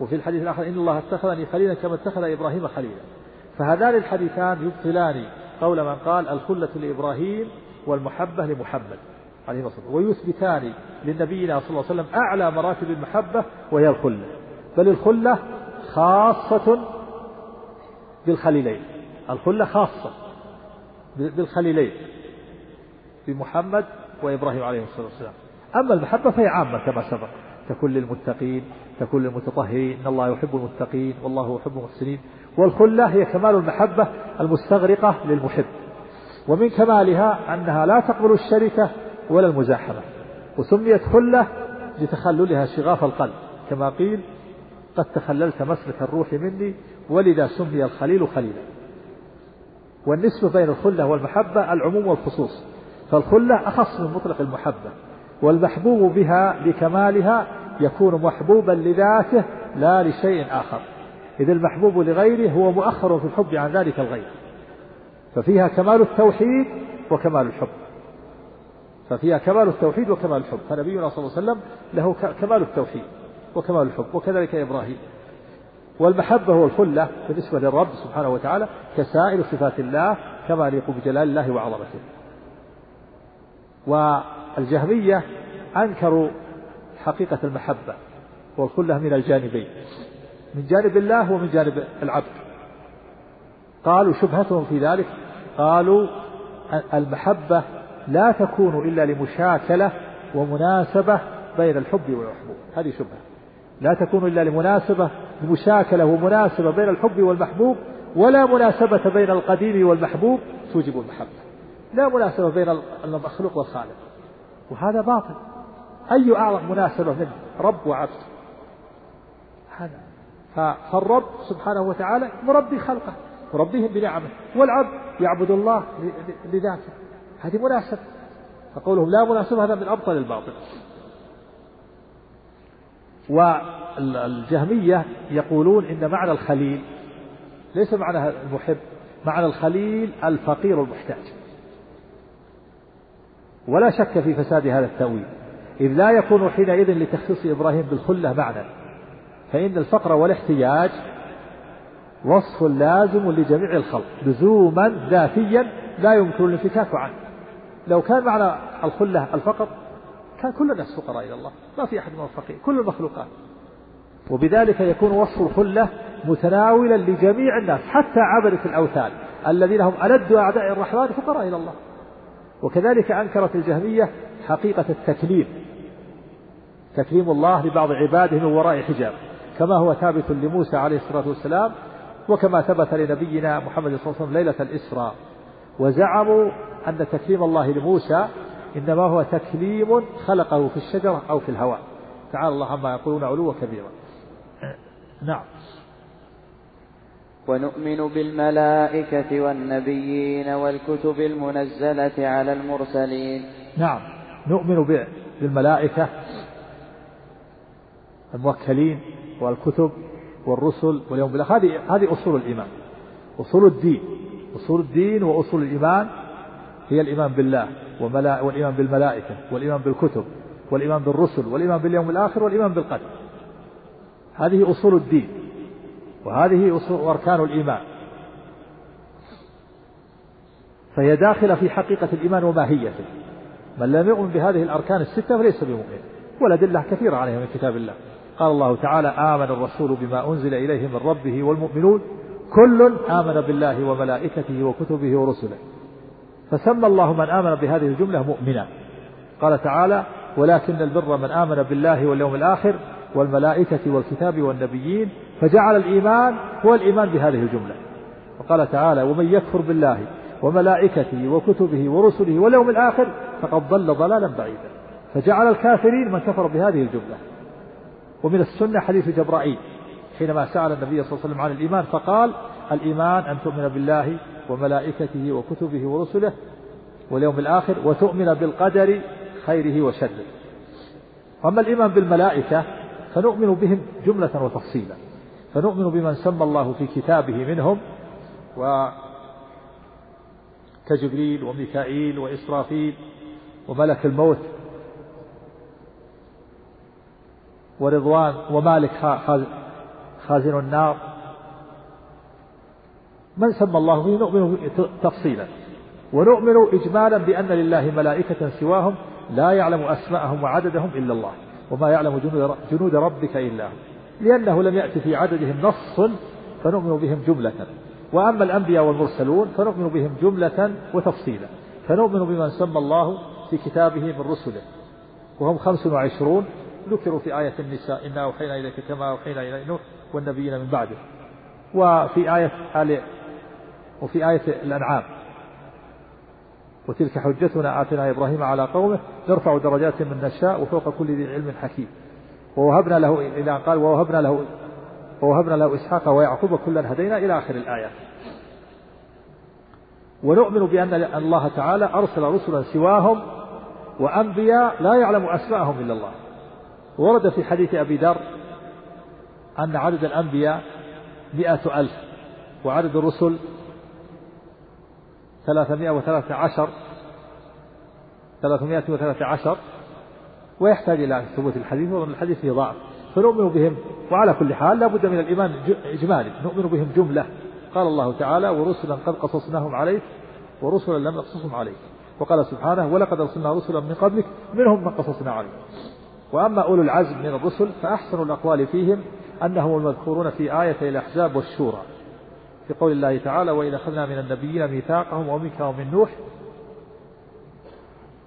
وفي الحديث الآخر إن الله اتخذني خليلا كما اتخذ إبراهيم خليلا. فهذان الحديثان يبطلان قول من قال الخلة لإبراهيم والمحبة لمحمد عليه الصلاة ويثبتان لنبينا صلى الله عليه وسلم أعلى مراتب المحبة وهي الخلة. بل الخلة خاصة بالخليلين. الخلة خاصة بالخليلين. بمحمد وإبراهيم عليه الصلاة والسلام. أما المحبة فهي عامة كما سبق. تكون للمتقين تكون للمتطهرين. إن الله يحب المتقين والله يحب المحسنين. والخلة هي كمال المحبة المستغرقة للمحب. ومن كمالها أنها لا تقبل الشركة ولا المزاحمة وسميت خلة لتخللها شغاف القلب كما قيل قد تخللت مسلك الروح مني ولذا سمي الخليل خليلا. والنسبة بين الخلة والمحبة العموم والخصوص فالخلة أخص من مطلق المحبة والمحبوب بها لكمالها يكون محبوبا لذاته لا لشيء آخر. إذ المحبوب لغيره هو مؤخر في الحب عن ذلك الغير. ففيها كمال التوحيد وكمال الحب. ففيها كمال التوحيد وكمال الحب. فنبينا صلى الله عليه وسلم له كمال التوحيد وكمال الحب. وكذلك إبراهيم. والمحبة والخلة بالنسبة للرب سبحانه وتعالى كسائر صفات الله كما يليق بجلال الله وعظمته. والجهمية أنكروا حقيقة المحبة والخلة من الجانبين. من جانب الله ومن جانب العبد. قالوا شبهتهم في ذلك قالوا المحبة لا تكون إلا لمشاكلة ومناسبة بين الحب والمحبوب. هذه شبهة. لا تكون إلا لمناسبة مشاكلة ومناسبة بين الحب والمحبوب ولا مناسبة بين القديم والمحبوب توجب المحبة. لا مناسبة بين المخلوق والخالق. وهذا باطل. أي أعظم مناسبة من رب وعبد. فالرب سبحانه وتعالى مربي خلقه مربيهم بنعمه. والعبد يعبد الله لذاته. هذه مناسبة. فقولهم لا مناسبة هذا من أبطل الباطل. والجهمية يقولون إن معنى الخليل ليس معنى المحب معنى الخليل الفقير المحتاج. ولا شك في فساد هذا التأويل. إذ لا يكون حينئذ لتخصيص إبراهيم بالخلة معنى. فإن الفقر والاحتياج وصف لازم لجميع الخلق لزوما ذاتيا لا يمكن الانفكاك عنه. لو كان معنى الخلة الفقر كان كل الناس فقراء إلى الله ما في أحد من فقير كل المخلوقات. وبذلك يكون وصف الخلة متناولا لجميع الناس حتى عبدة الأوثان الذين هم ألد أعداء الرحمن فقراء إلى الله. وكذلك أنكرت الجهمية حقيقة التكليم تكليم الله لبعض عباده من وراء حجاب. كما هو ثابت لموسى عليه الصلاة والسلام وكما ثبت لنبينا محمد صلى الله عليه وسلم ليلة الإسراء. وزعموا أن تكليم الله لموسى إنما هو تكليم خلقه في الشجرة أو في الهواء. تعالى الله عما يقولون علوا كبيرا. نعم. ونؤمن بالملائكة والنبيين والكتب المنزلة على المرسلين. نعم. نؤمن بالملائكة الموكلين والكتب والرسل واليوم هذه هذه أصول الإيمان أصول الدين أصول الدين وأصول الإيمان هي الإيمان بالله والإيمان بالملائكة والإيمان بالكتب والإيمان بالرسل والإيمان باليوم الآخر والإيمان بالقدر. هذه أصول الدين وهذه أصول أركان الإيمان. فهي داخلة في حقيقة الإيمان وماهيته. من لم يؤمن بهذه الأركان الستة فليس بمؤمن. والأدلة كثيرة عليها من كتاب الله. قال الله تعالى آمن الرسول بما أنزل إليه من ربه والمؤمنون كل آمن بالله وملائكته وكتبه ورسله. فسمى الله من آمن بهذه الجملة مؤمنا. قال تعالى ولكن البر من آمن بالله واليوم الآخر والملائكة والكتاب والنبيين فجعل الإيمان هو الإيمان بهذه الجملة. وقال تعالى ومن يكفر بالله وملائكته وكتبه ورسله واليوم الآخر فقد ضل ضلالا بعيدا. فجعل الكافرين من كفر بهذه الجملة. ومن السنة حديث جبرائيل حينما سأل النبي صلى الله عليه وسلم عن الإيمان فقال الإيمان أن تؤمن بالله وملائكته وكتبه ورسله واليوم الآخر وتؤمن بالقدر خيره وشره. أما الإيمان بالملائكة فنؤمن بهم جملة وتفصيلا. فنؤمن بمن سمى الله في كتابه منهم و كجبريل وميكائيل وإسرافيل وملك الموت ورضوان ومالك خازن النار. من سمى الله به؟ نؤمن تفصيلا. ونؤمن إجمالا بأن لله ملائكة سواهم لا يعلم أسماءهم وعددهم إلا الله وما يعلم جنود ربك إلا هو. لأنه لم يأتي في عددهم نص فنؤمن بهم جملة. وأما الأنبياء والمرسلون فنؤمن بهم جملة وتفصيلا. فنؤمن بمن سمى الله في كتابه من رسله. وهم خمس وعشرون ذكروا في آية النساء إنا أوحينا إليك كما أوحينا إلى نوح والنبيين من بعده. وفي آية آل وفي آية الأنعام. وتلك حجتنا آتنا إبراهيم على قومه نرفع درجات من نشاء وفوق كل ذي علم حكيم. ووهبنا له إلى أن قال ووهبنا له ووهبنا له إسحاق ويعقوب كلا هدينا إلى آخر الآيات ونؤمن بأن الله تعالى أرسل رسلا سواهم وأنبياء لا يعلم أسماءهم إلا الله. ورد في حديث أبي ذر أن عدد الأنبياء مئة ألف وعدد الرسل ثلاثمائة وثلاثة عشر ثلاثمائة وثلاثة عشر ويحتاج إلى ثبوت الحديث ومن الحديث فيه ضعف. فنؤمن بهم وعلى كل حال لا بد من الإيمان إجمالي نؤمن بهم جملة. قال الله تعالى ورسلا قد قصصناهم عليك ورسلا لم نقصصهم عليك. وقال سبحانه ولقد أرسلنا رسلا من قبلك منهم من قصصنا عليك. وأما أولو العزم من الرسل فأحسن الأقوال فيهم أنهم المذكورون في آية الأحزاب والشورى. في قول الله تعالى وإذا أخذنا من النبيين ميثاقهم ومنك ومن نوح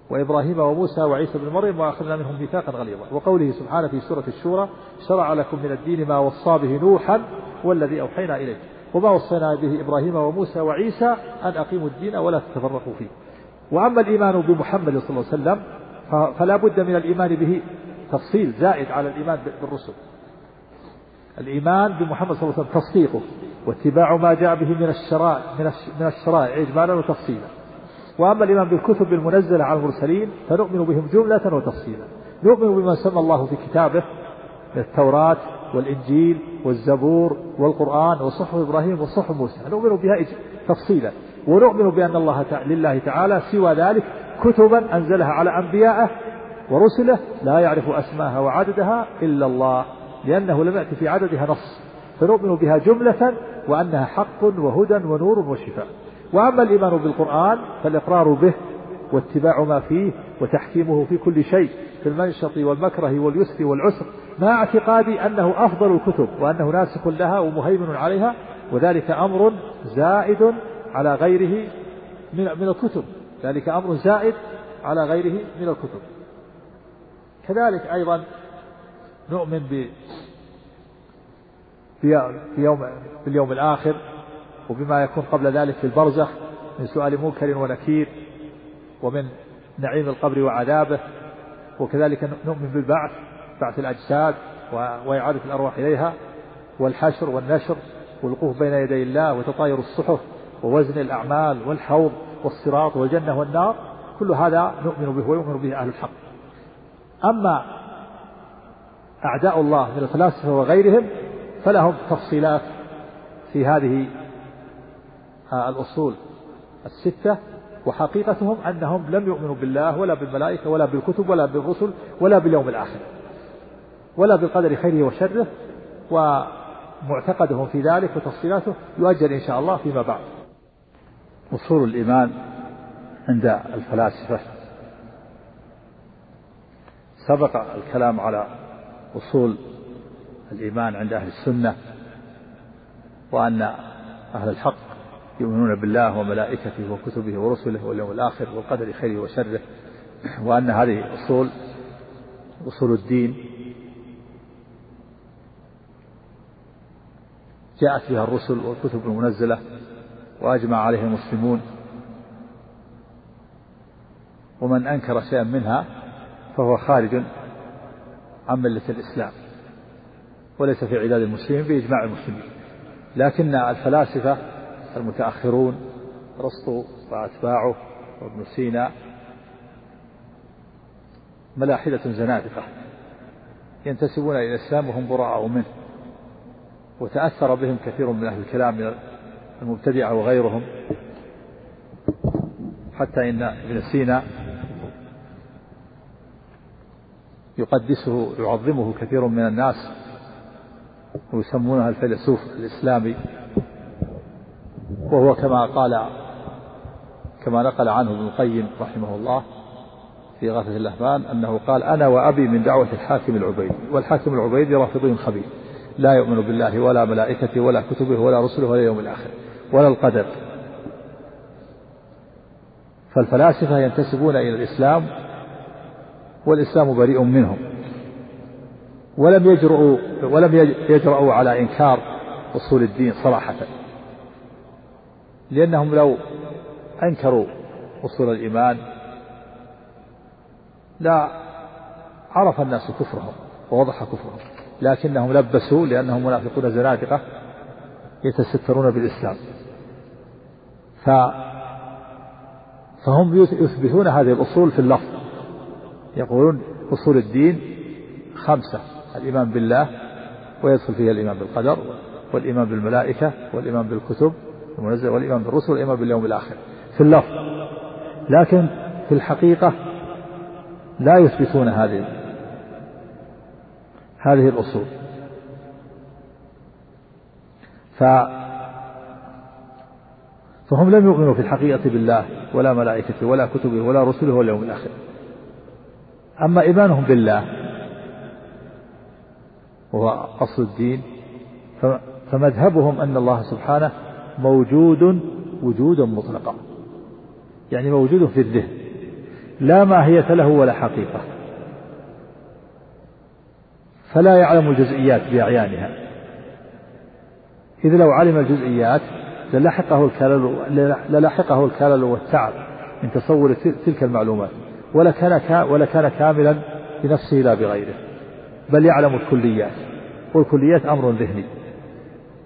وإبراهيم وموسى وعيسى بن مريم وأخذنا منهم ميثاقا غليظا وقوله سبحانه في سورة الشورى شرع لكم من الدين ما وصى به نوحا والذي أوحينا إليك وما وصينا به إبراهيم وموسى وعيسى أن أقيموا الدين ولا تتفرقوا فيه وأما الإيمان بمحمد صلى الله عليه وسلم فلا بد من الإيمان به تفصيل زائد على الإيمان بالرسل. الإيمان بمحمد صلى الله عليه وسلم تصديقه واتباع ما جاء به من الشرائع من الشرائع إجمالا وتفصيلا. وأما الإيمان بالكتب المنزلة على المرسلين فنؤمن بهم جملة وتفصيلا. نؤمن بما سمى الله في كتابه التوراة والإنجيل والزبور والقرآن وصحف إبراهيم وصحف موسى. نؤمن بها تفصيلا. ونؤمن بأن الله لله تعالى سوى ذلك كتبا أنزلها على أنبيائه ورسله لا يعرف أسماءها وعددها إلا الله لأنه لم يأتي في عددها نص فنؤمن بها جملة وأنها حق وهدى ونور وشفاء. وأما الإيمان بالقرآن فالإقرار به واتباع ما فيه وتحكيمه في كل شيء في المنشط والمكره واليسر والعسر مع اعتقادي أنه أفضل الكتب وأنه ناسخ لها ومهيمن عليها وذلك أمر زائد على غيره من الكتب ذلك أمر زائد على غيره من الكتب. كذلك أيضا نؤمن ب في يوم في اليوم الآخر وبما يكون قبل ذلك في البرزخ من سؤال منكر ونكير ومن نعيم القبر وعذابه وكذلك نؤمن بالبعث بعث الأجساد وإعادة الأرواح إليها والحشر والنشر والوقوف بين يدي الله وتطاير الصحف ووزن الأعمال والحوض والصراط والجنة والنار كل هذا نؤمن به ويؤمن به أهل الحق. أما أعداء الله من الفلاسفة وغيرهم فلهم تفصيلات في هذه الأصول الستة وحقيقتهم أنهم لم يؤمنوا بالله ولا بالملائكة ولا بالكتب ولا بالرسل ولا باليوم الآخر ولا بالقدر خيره وشره ومعتقدهم في ذلك وتفصيلاته يؤجل إن شاء الله فيما بعد. أصول الإيمان عند الفلاسفة سبق الكلام على أصول الإيمان عند أهل السنة وأن أهل الحق يؤمنون بالله وملائكته وكتبه ورسله واليوم الآخر والقدر خيره وشره وأن هذه أصول أصول الدين جاءت بها الرسل والكتب المنزلة وأجمع عليه المسلمون ومن أنكر شيئا منها فهو خارج عن ملة الإسلام وليس في عداد المسلمين بإجماع المسلمين. لكن الفلاسفة المتأخرون أرسطو وأتباعه وابن سينا ملاحدة زنادقة ينتسبون إلى الإسلام وهم براء منه وتأثر بهم كثير من أهل الكلام المبتدعة وغيرهم حتى إن ابن سينا يقدسه يعظمه كثير من الناس ويسمونه الفيلسوف الإسلامي. وهو كما قال كما نقل عنه ابن القيم رحمه الله في غاثة الأهمان أنه قال أنا وأبي من دعوة الحاكم العبيدي والحاكم العبيدي رافضي خبيث لا يؤمن بالله ولا ملائكته ولا كتبه ولا رسله ولا يوم الآخر ولا القدر. فالفلاسفة ينتسبون إلى الإسلام والإسلام بريء منهم. ولم يجرؤوا ولم يجرؤوا على إنكار أصول الدين صراحة. لأنهم لو أنكروا أصول الإيمان لا عرف الناس كفرهم ووضح كفرهم. لكنهم لبسوا لأنهم منافقون زنادقة يتسترون بالإسلام. ف فهم يثبتون هذه الأصول في اللفظ. يقولون أصول الدين خمسة الإيمان بالله ويدخل فيها الإيمان بالقدر والإيمان بالملائكة والإيمان بالكتب المنزل والإيمان بالرسل والإيمان باليوم الآخر. في اللفظ. لكن في الحقيقة لا يثبتون هذه هذه الأصول. ف فهم لم يؤمنوا في الحقيقة بالله ولا ملائكته ولا كتبه ولا رسله ولا اليوم الآخر. أما إيمانهم بالله وهو أصل الدين فمذهبهم أن الله سبحانه موجود وجودا مطلقا. يعني موجود في الذهن لا ماهية له ولا حقيقة. فلا يعلم الجزئيات بأعيانها. إذ لو علم الجزئيات للحقه الكلل للحقه الكلل والتعب من تصور تلك المعلومات. ولا كان ولا كان كاملا بنفسه لا بغيره. بل يعلم الكليات والكليات أمر ذهني.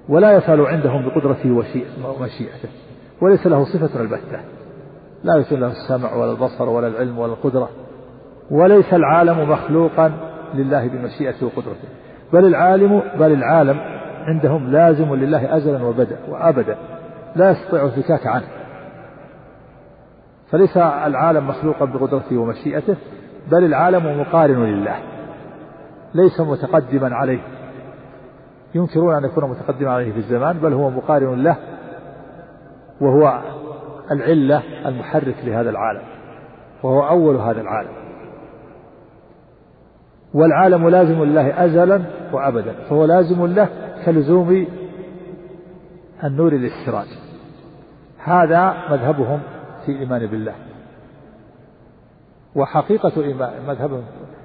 ولا يفعل عندهم بقدرته ومشيئته. وليس له صفة البتة. لا يكون له السمع ولا البصر ولا العلم ولا القدرة. وليس العالم مخلوقا لله بمشيئته وقدرته. بل العالم بل العالم عندهم لازم لله أزلا وبدأ وأبدا. لا يستطيع الفكاك عنه. فليس العالم مخلوقا بقدرته ومشيئته بل العالم مقارن لله ليس متقدما عليه. ينكرون أن يكون متقدما عليه في الزمان بل هو مقارن له وهو العلة المحرك لهذا العالم وهو أول هذا العالم. والعالم لازم لله أزلا وأبدا فهو لازم له كلزوم النور للسراج. هذا مذهبهم في الإيمان بالله. وحقيقة إيمان مذهبهم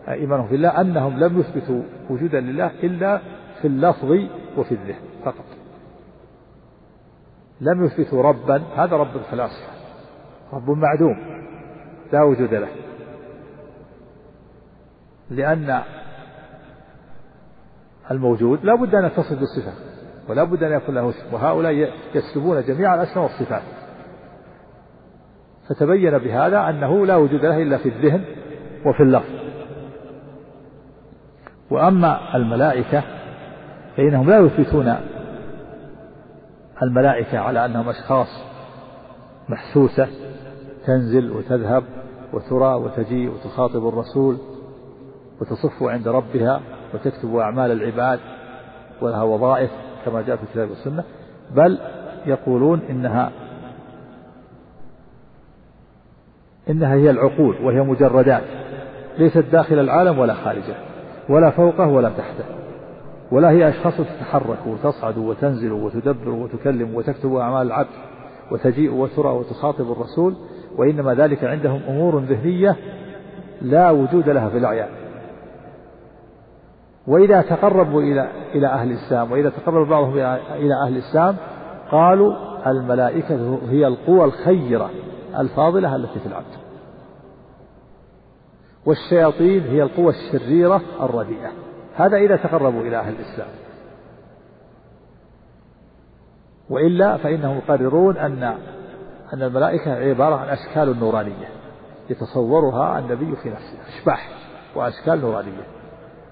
إيمانهم بالله أنهم لم يثبتوا وجودا لله إلا في اللفظ وفي الذهن فقط. لم يثبتوا ربا هذا رب الفلاسفة. رب معدوم لا وجود له. لأن الموجود لا بد أن يتصف بالصفة ولا بد أن يكون له اسم وهؤلاء يسلبون جميع الأسماء والصفات. فتبين بهذا أنه لا وجود له إلا في الذهن وفي اللفظ. وأما الملائكة فإنهم لا يثبتون الملائكة على أنهم أشخاص محسوسة تنزل وتذهب وترى وتجيء وتخاطب الرسول وتصف عند ربها وتكتب أعمال العباد ولها وظائف كما جاء في الكتاب والسنة بل يقولون إنها إنها هي العقول وهي مجردات ليست داخل العالم ولا خارجه ولا فوقه ولا تحته ولا هي أشخاص تتحرك وتصعد وتنزل وتدبر وتكلم وتكتب أعمال العبد وتجيء وترى وتخاطب الرسول وإنما ذلك عندهم أمور ذهنية لا وجود لها في الأعيان. وإذا تقربوا إلى إلى أهل الإسلام وإذا تقرب بعضهم إلى أهل الإسلام قالوا الملائكة هي القوى الخيرة. الفاضلة التي في العبد والشياطين هي القوى الشريرة الرديئة. هذا إذا تقربوا إلى أهل الإسلام. وإلا فإنهم يقررون أن أن الملائكة عبارة عن أشكال نورانية. يتصورها النبي في نفسه أشباح وأشكال نورانية.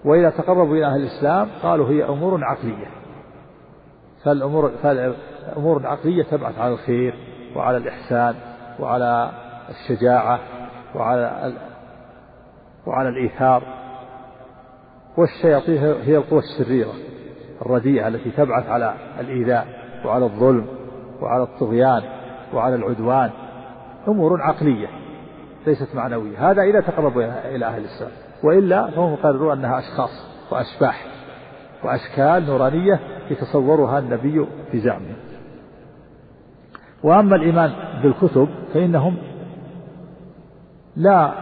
وإذا تقربوا إلى أهل الإسلام قالوا هي أمور عقلية. فالأمور فالأمور العقلية تبعث على الخير وعلى الإحسان. وعلى الشجاعة وعلى وعلى الإيثار. والشياطين هي القوى الشريرة الرديئة التي تبعث على الإيذاء وعلى الظلم وعلى الطغيان وعلى العدوان. أمور عقلية ليست معنوية. هذا إذا تقربوا إلى أهل الإسلام وإلا فهم قرروا أنها أشخاص وأشباح وأشكال نورانية يتصورها النبي في زعمه وأما الإيمان بالكتب فإنهم لا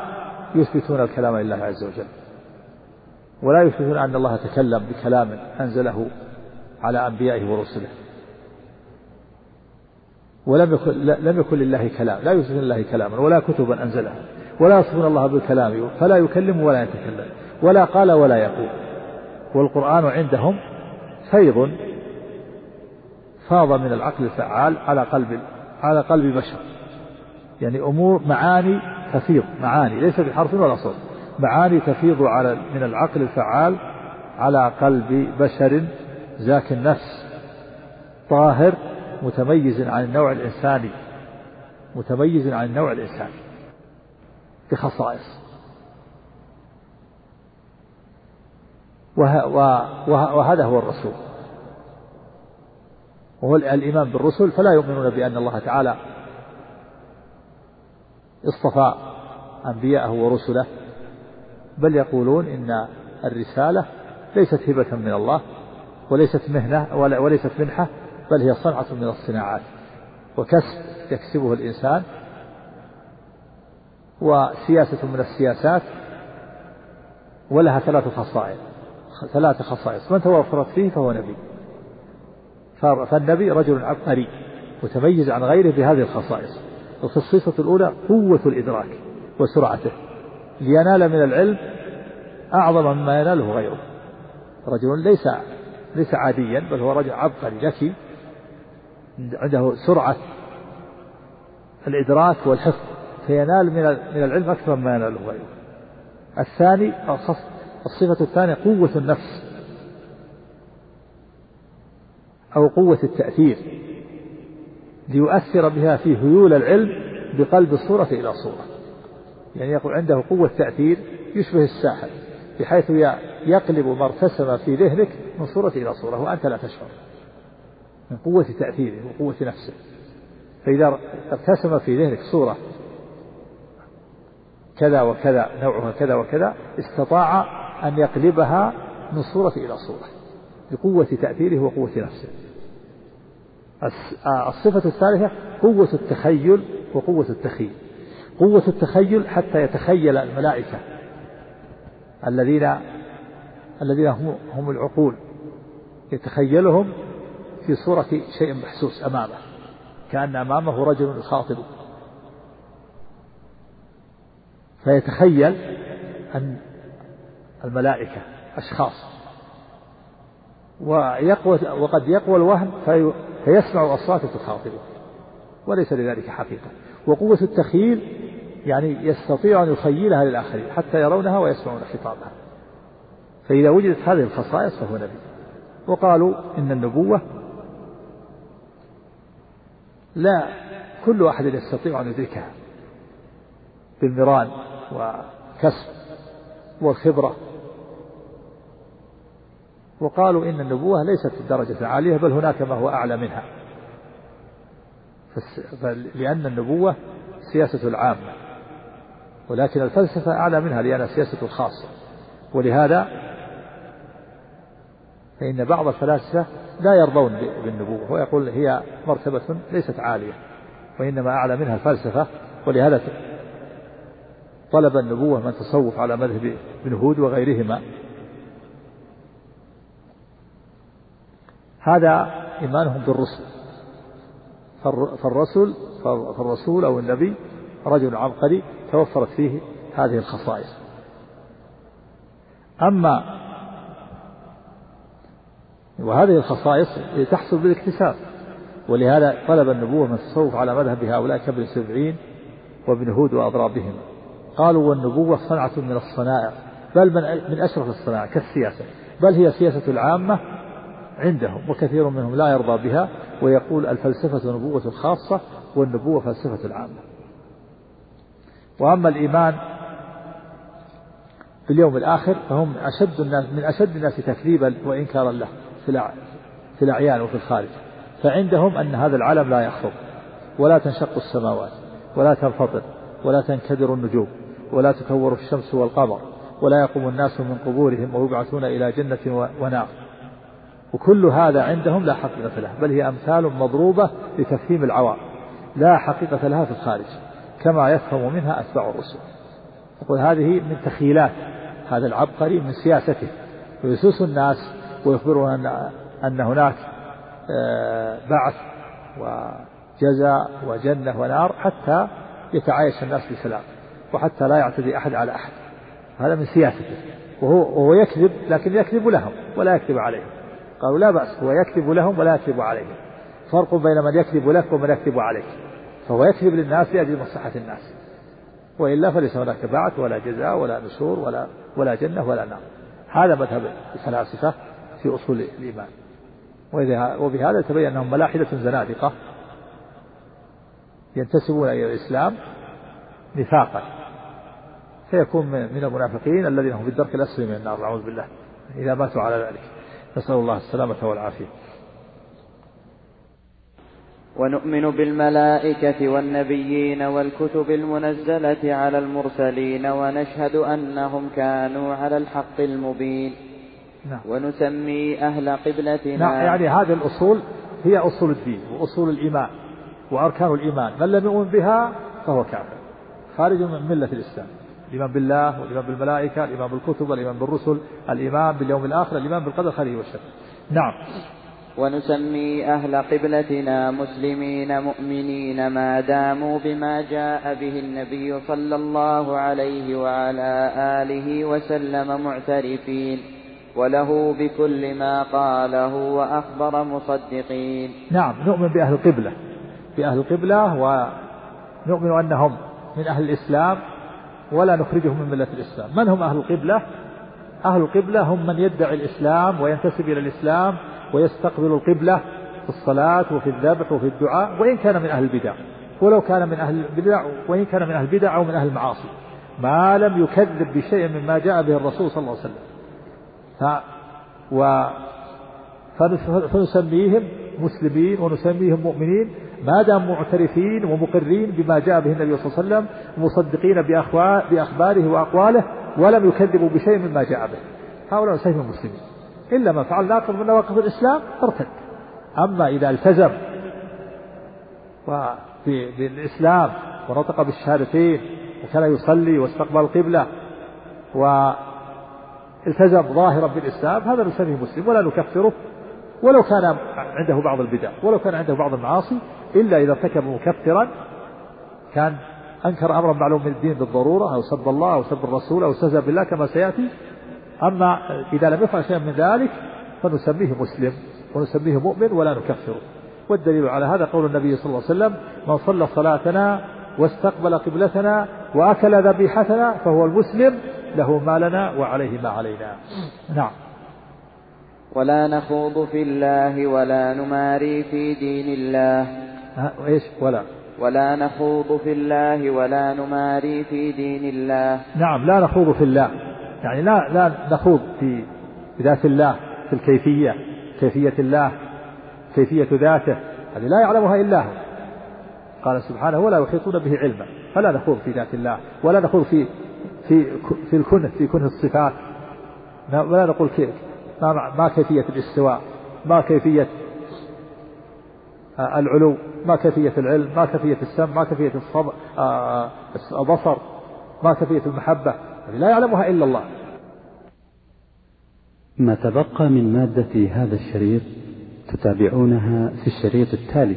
يثبتون الكلام لله عز وجل ولا يثبتون أن الله تكلم بكلام أنزله على أنبيائه ورسله ولم يكن لم يكن لله كلام لا يثبتون لله كلاما ولا كتبا أنزلها ولا يصفون الله بالكلام فلا يكلم ولا يتكلم ولا قال ولا يقول والقرآن عندهم فيض فاض من العقل الفعال على قلب على قلب بشر. يعني أمور معاني تفيض معاني ليس بحرف ولا صوت. معاني تفيض على من العقل الفعال على قلب بشر زاك النفس طاهر متميز عن النوع الإنساني متميز عن النوع الإنساني بخصائص. وهذا هو الرسول. وهو الإيمان بالرسل فلا يؤمنون بأن الله تعالى اصطفى أنبياءه ورسله بل يقولون إن الرسالة ليست هبة من الله وليست مهنة وليست منحة بل هي صنعة من الصناعات وكسب يكسبه الإنسان وسياسة من السياسات ولها ثلاث خصائص ثلاث خصائص من توفرت فيه فهو نبي. فالنبي رجل عبقري متميز عن غيره بهذه الخصائص. الخصيصة الأولى قوة الإدراك وسرعته لينال من العلم أعظم مما يناله غيره. رجل ليس ليس عاديا بل هو رجل عبقري ذكي عنده سرعة الإدراك والحفظ فينال من العلم أكثر مما يناله غيره. الثاني الصفة الثانية قوة النفس. أو قوة التأثير ليؤثر بها في هيول العلم بقلب الصورة إلى صورة. يعني يقول عنده قوة تأثير يشبه الساحر بحيث يقلب ما ارتسم في ذهنك من صورة إلى صورة وأنت لا تشعر. من قوة تأثيره وقوة نفسه. فإذا ارتسم في ذهنك صورة كذا وكذا نوعها كذا وكذا استطاع أن يقلبها من صورة إلى صورة بقوة تأثيره وقوة نفسه. الصفة الثالثة قوة التخيل وقوة التخيل. قوة التخيل حتى يتخيل الملائكة الذين الذين هم هم العقول. يتخيلهم في صورة شيء محسوس أمامه كأن أمامه رجل يخاطب فيتخيل أن الملائكة أشخاص. ويقوى وقد يقوى الوهم في فيسمع أصوات تخاطبه وليس لذلك حقيقة. وقوة التخيل يعني يستطيع أن يخيلها للآخرين حتى يرونها ويسمعون خطابها. فإذا وجدت هذه الخصائص فهو نبي. وقالوا إن النبوة لا كل أحد يستطيع أن يدركها بالمران وكسب والخبرة وقالوا إن النبوة ليست الدرجة عالية بل هناك ما هو أعلى منها. لأن النبوة سياسة العامة ولكن الفلسفة أعلى منها لأنها سياسة الخاصة. ولهذا فإن بعض الفلاسفة لا يرضون بالنبوة ويقول هي مرتبة ليست عالية وإنما أعلى منها الفلسفة. ولهذا طلب النبوة من تصوف على مذهب ابن هود وغيرهما. هذا إيمانهم بالرسل. فالرسل فالرسول أو النبي رجل عبقري توفرت فيه هذه الخصائص. أما وهذه الخصائص تحصل بالاكتساب ولهذا طلب النبوة من التصوف على مذهب هؤلاء كابن سبعين وابن هود وأضرابهم. قالوا والنبوة صنعة من الصنائع بل من من أشرف الصنائع كالسياسة. بل هي سياسة العامة عندهم وكثير منهم لا يرضى بها ويقول الفلسفة نبوة خاصة والنبوة فلسفة العامة. وأما الإيمان باليوم الآخر فهم أشد الناس من أشد الناس تكذيبا وإنكارا له في في الأعيان وفي الخارج. فعندهم أن هذا العالم لا يخفض ولا تنشق السماوات ولا تنفطر ولا تنكدر النجوم ولا تكور الشمس والقمر ولا يقوم الناس من قبورهم ويبعثون إلى جنة ونار. وكل هذا عندهم لا حقيقة له بل هي أمثال مضروبة لتفهيم العوام. لا حقيقة لها في الخارج كما يفهم منها أتباع الرسل. يقول هذه من تخيلات هذا العبقري من سياسته. ويسوس الناس ويخبرون أن أن هناك آه، بعث وجزاء وجنة ونار حتى يتعايش الناس بسلام وحتى لا يعتدي أحد على أحد. هذا من سياسته. وهو, وهو يكذب لكن يكذب لهم ولا يكذب عليهم. قالوا لا بأس هو يكذب لهم ولا يكذب عليهم. فرق بين من يكذب لك ومن يكذب عليك. فهو يكذب للناس لأجل مصلحة الناس. وإلا فليس هناك بعث ولا جزاء ولا نشور ولا ولا جنة ولا نار. هذا مذهب الفلاسفة في أصول الإيمان. وبهذا يتبين أنهم ملاحدة زنادقة ينتسبون إلى الإسلام نفاقا. فيكون من المنافقين الذين هم في الدرك الأسفل من النار. أعوذ بالله. إذا ماتوا على ذلك. نسأل الله السلامة والعافية. ونؤمن بالملائكة والنبيين والكتب المنزلة على المرسلين ونشهد أنهم كانوا على الحق المبين. نعم. ونسمي أهل قبلتنا نعم يعني هذه الأصول هي أصول الدين وأصول الإيمان وأركان الإيمان. من لم يؤمن بها فهو كافر. خارج من ملة الإسلام. الإيمان بالله والإيمان بالملائكة الإيمان بالكتب والإيمان بالرسل الإيمان باليوم الآخر الإيمان بالقدر خيره وشره نعم. ونسمي أهل قبلتنا مسلمين مؤمنين ما داموا بما جاء به النبي صلى الله عليه وعلى آله وسلم معترفين وله بكل ما قاله وأخبر مصدقين. نعم نؤمن بأهل القبلة بأهل القبلة ونؤمن أنهم من أهل الإسلام ولا نخرجهم من ملة الإسلام. من هم أهل القبلة؟ أهل القبلة هم من يدعي الإسلام وينتسب إلى الإسلام ويستقبل القبلة في الصلاة وفي الذبح وفي الدعاء وإن كان من أهل البدع. ولو كان من أهل البدع وإن كان من أهل البدع أو من أهل المعاصي. ما لم يكذب بشيء مما جاء به الرسول صلى الله عليه وسلم. ف و فنسميهم مسلمين ونسميهم مؤمنين. ما دام معترفين ومقرين بما جاء به النبي صلى الله عليه وسلم مصدقين بأخباره وأقواله ولم يكذبوا بشيء مما جاء به. هؤلاء نسميهم مسلمين إلا من فعل ناقض من نواقض الإسلام ارتد. أما إذا التزم بالإسلام ونطق بالشهادتين وكان يصلي واستقبل القبلة والتزم ظاهرا بالإسلام هذا نسميه مسلم ولا نكفره. ولو كان عنده بعض البدع ولو كان عنده بعض المعاصي إلا إذا ارتكب مكفرا كان أنكر أمرا معلوم من الدين بالضرورة أو سب الله أو سب الرسول أو استهزأ بالله كما سيأتي. أما إذا لم يفعل شيئا من ذلك فنسميه مسلم ونسميه مؤمن ولا نكفره. والدليل على هذا قول النبي صلى الله عليه وسلم من صلى صلاتنا واستقبل قبلتنا وأكل ذبيحتنا فهو المسلم له ما لنا وعليه ما علينا. نعم. ولا نخوض في الله ولا نماري في دين الله. إيش؟ ولا. ولا نخوض في الله ولا نماري في دين الله. نعم لا نخوض في الله. يعني لا لا نخوض في ذات الله في الكيفية كيفية الله كيفية ذاته. هذه لا يعلمها إلا هو. قال سبحانه ولا يحيطون به علما. فلا نخوض في ذات الله ولا نخوض في في في الكنه في كنه الصفات. ولا نقول كيف. ما, ما كيفية الاستواء ما كيفية العلو ما كيفية العلم ما كيفية السمع ما كيفية البصر ما كيفية المحبة لا يعلمها إلا الله. ما تبقى من مادة هذا الشريط تتابعونها في الشريط التالي.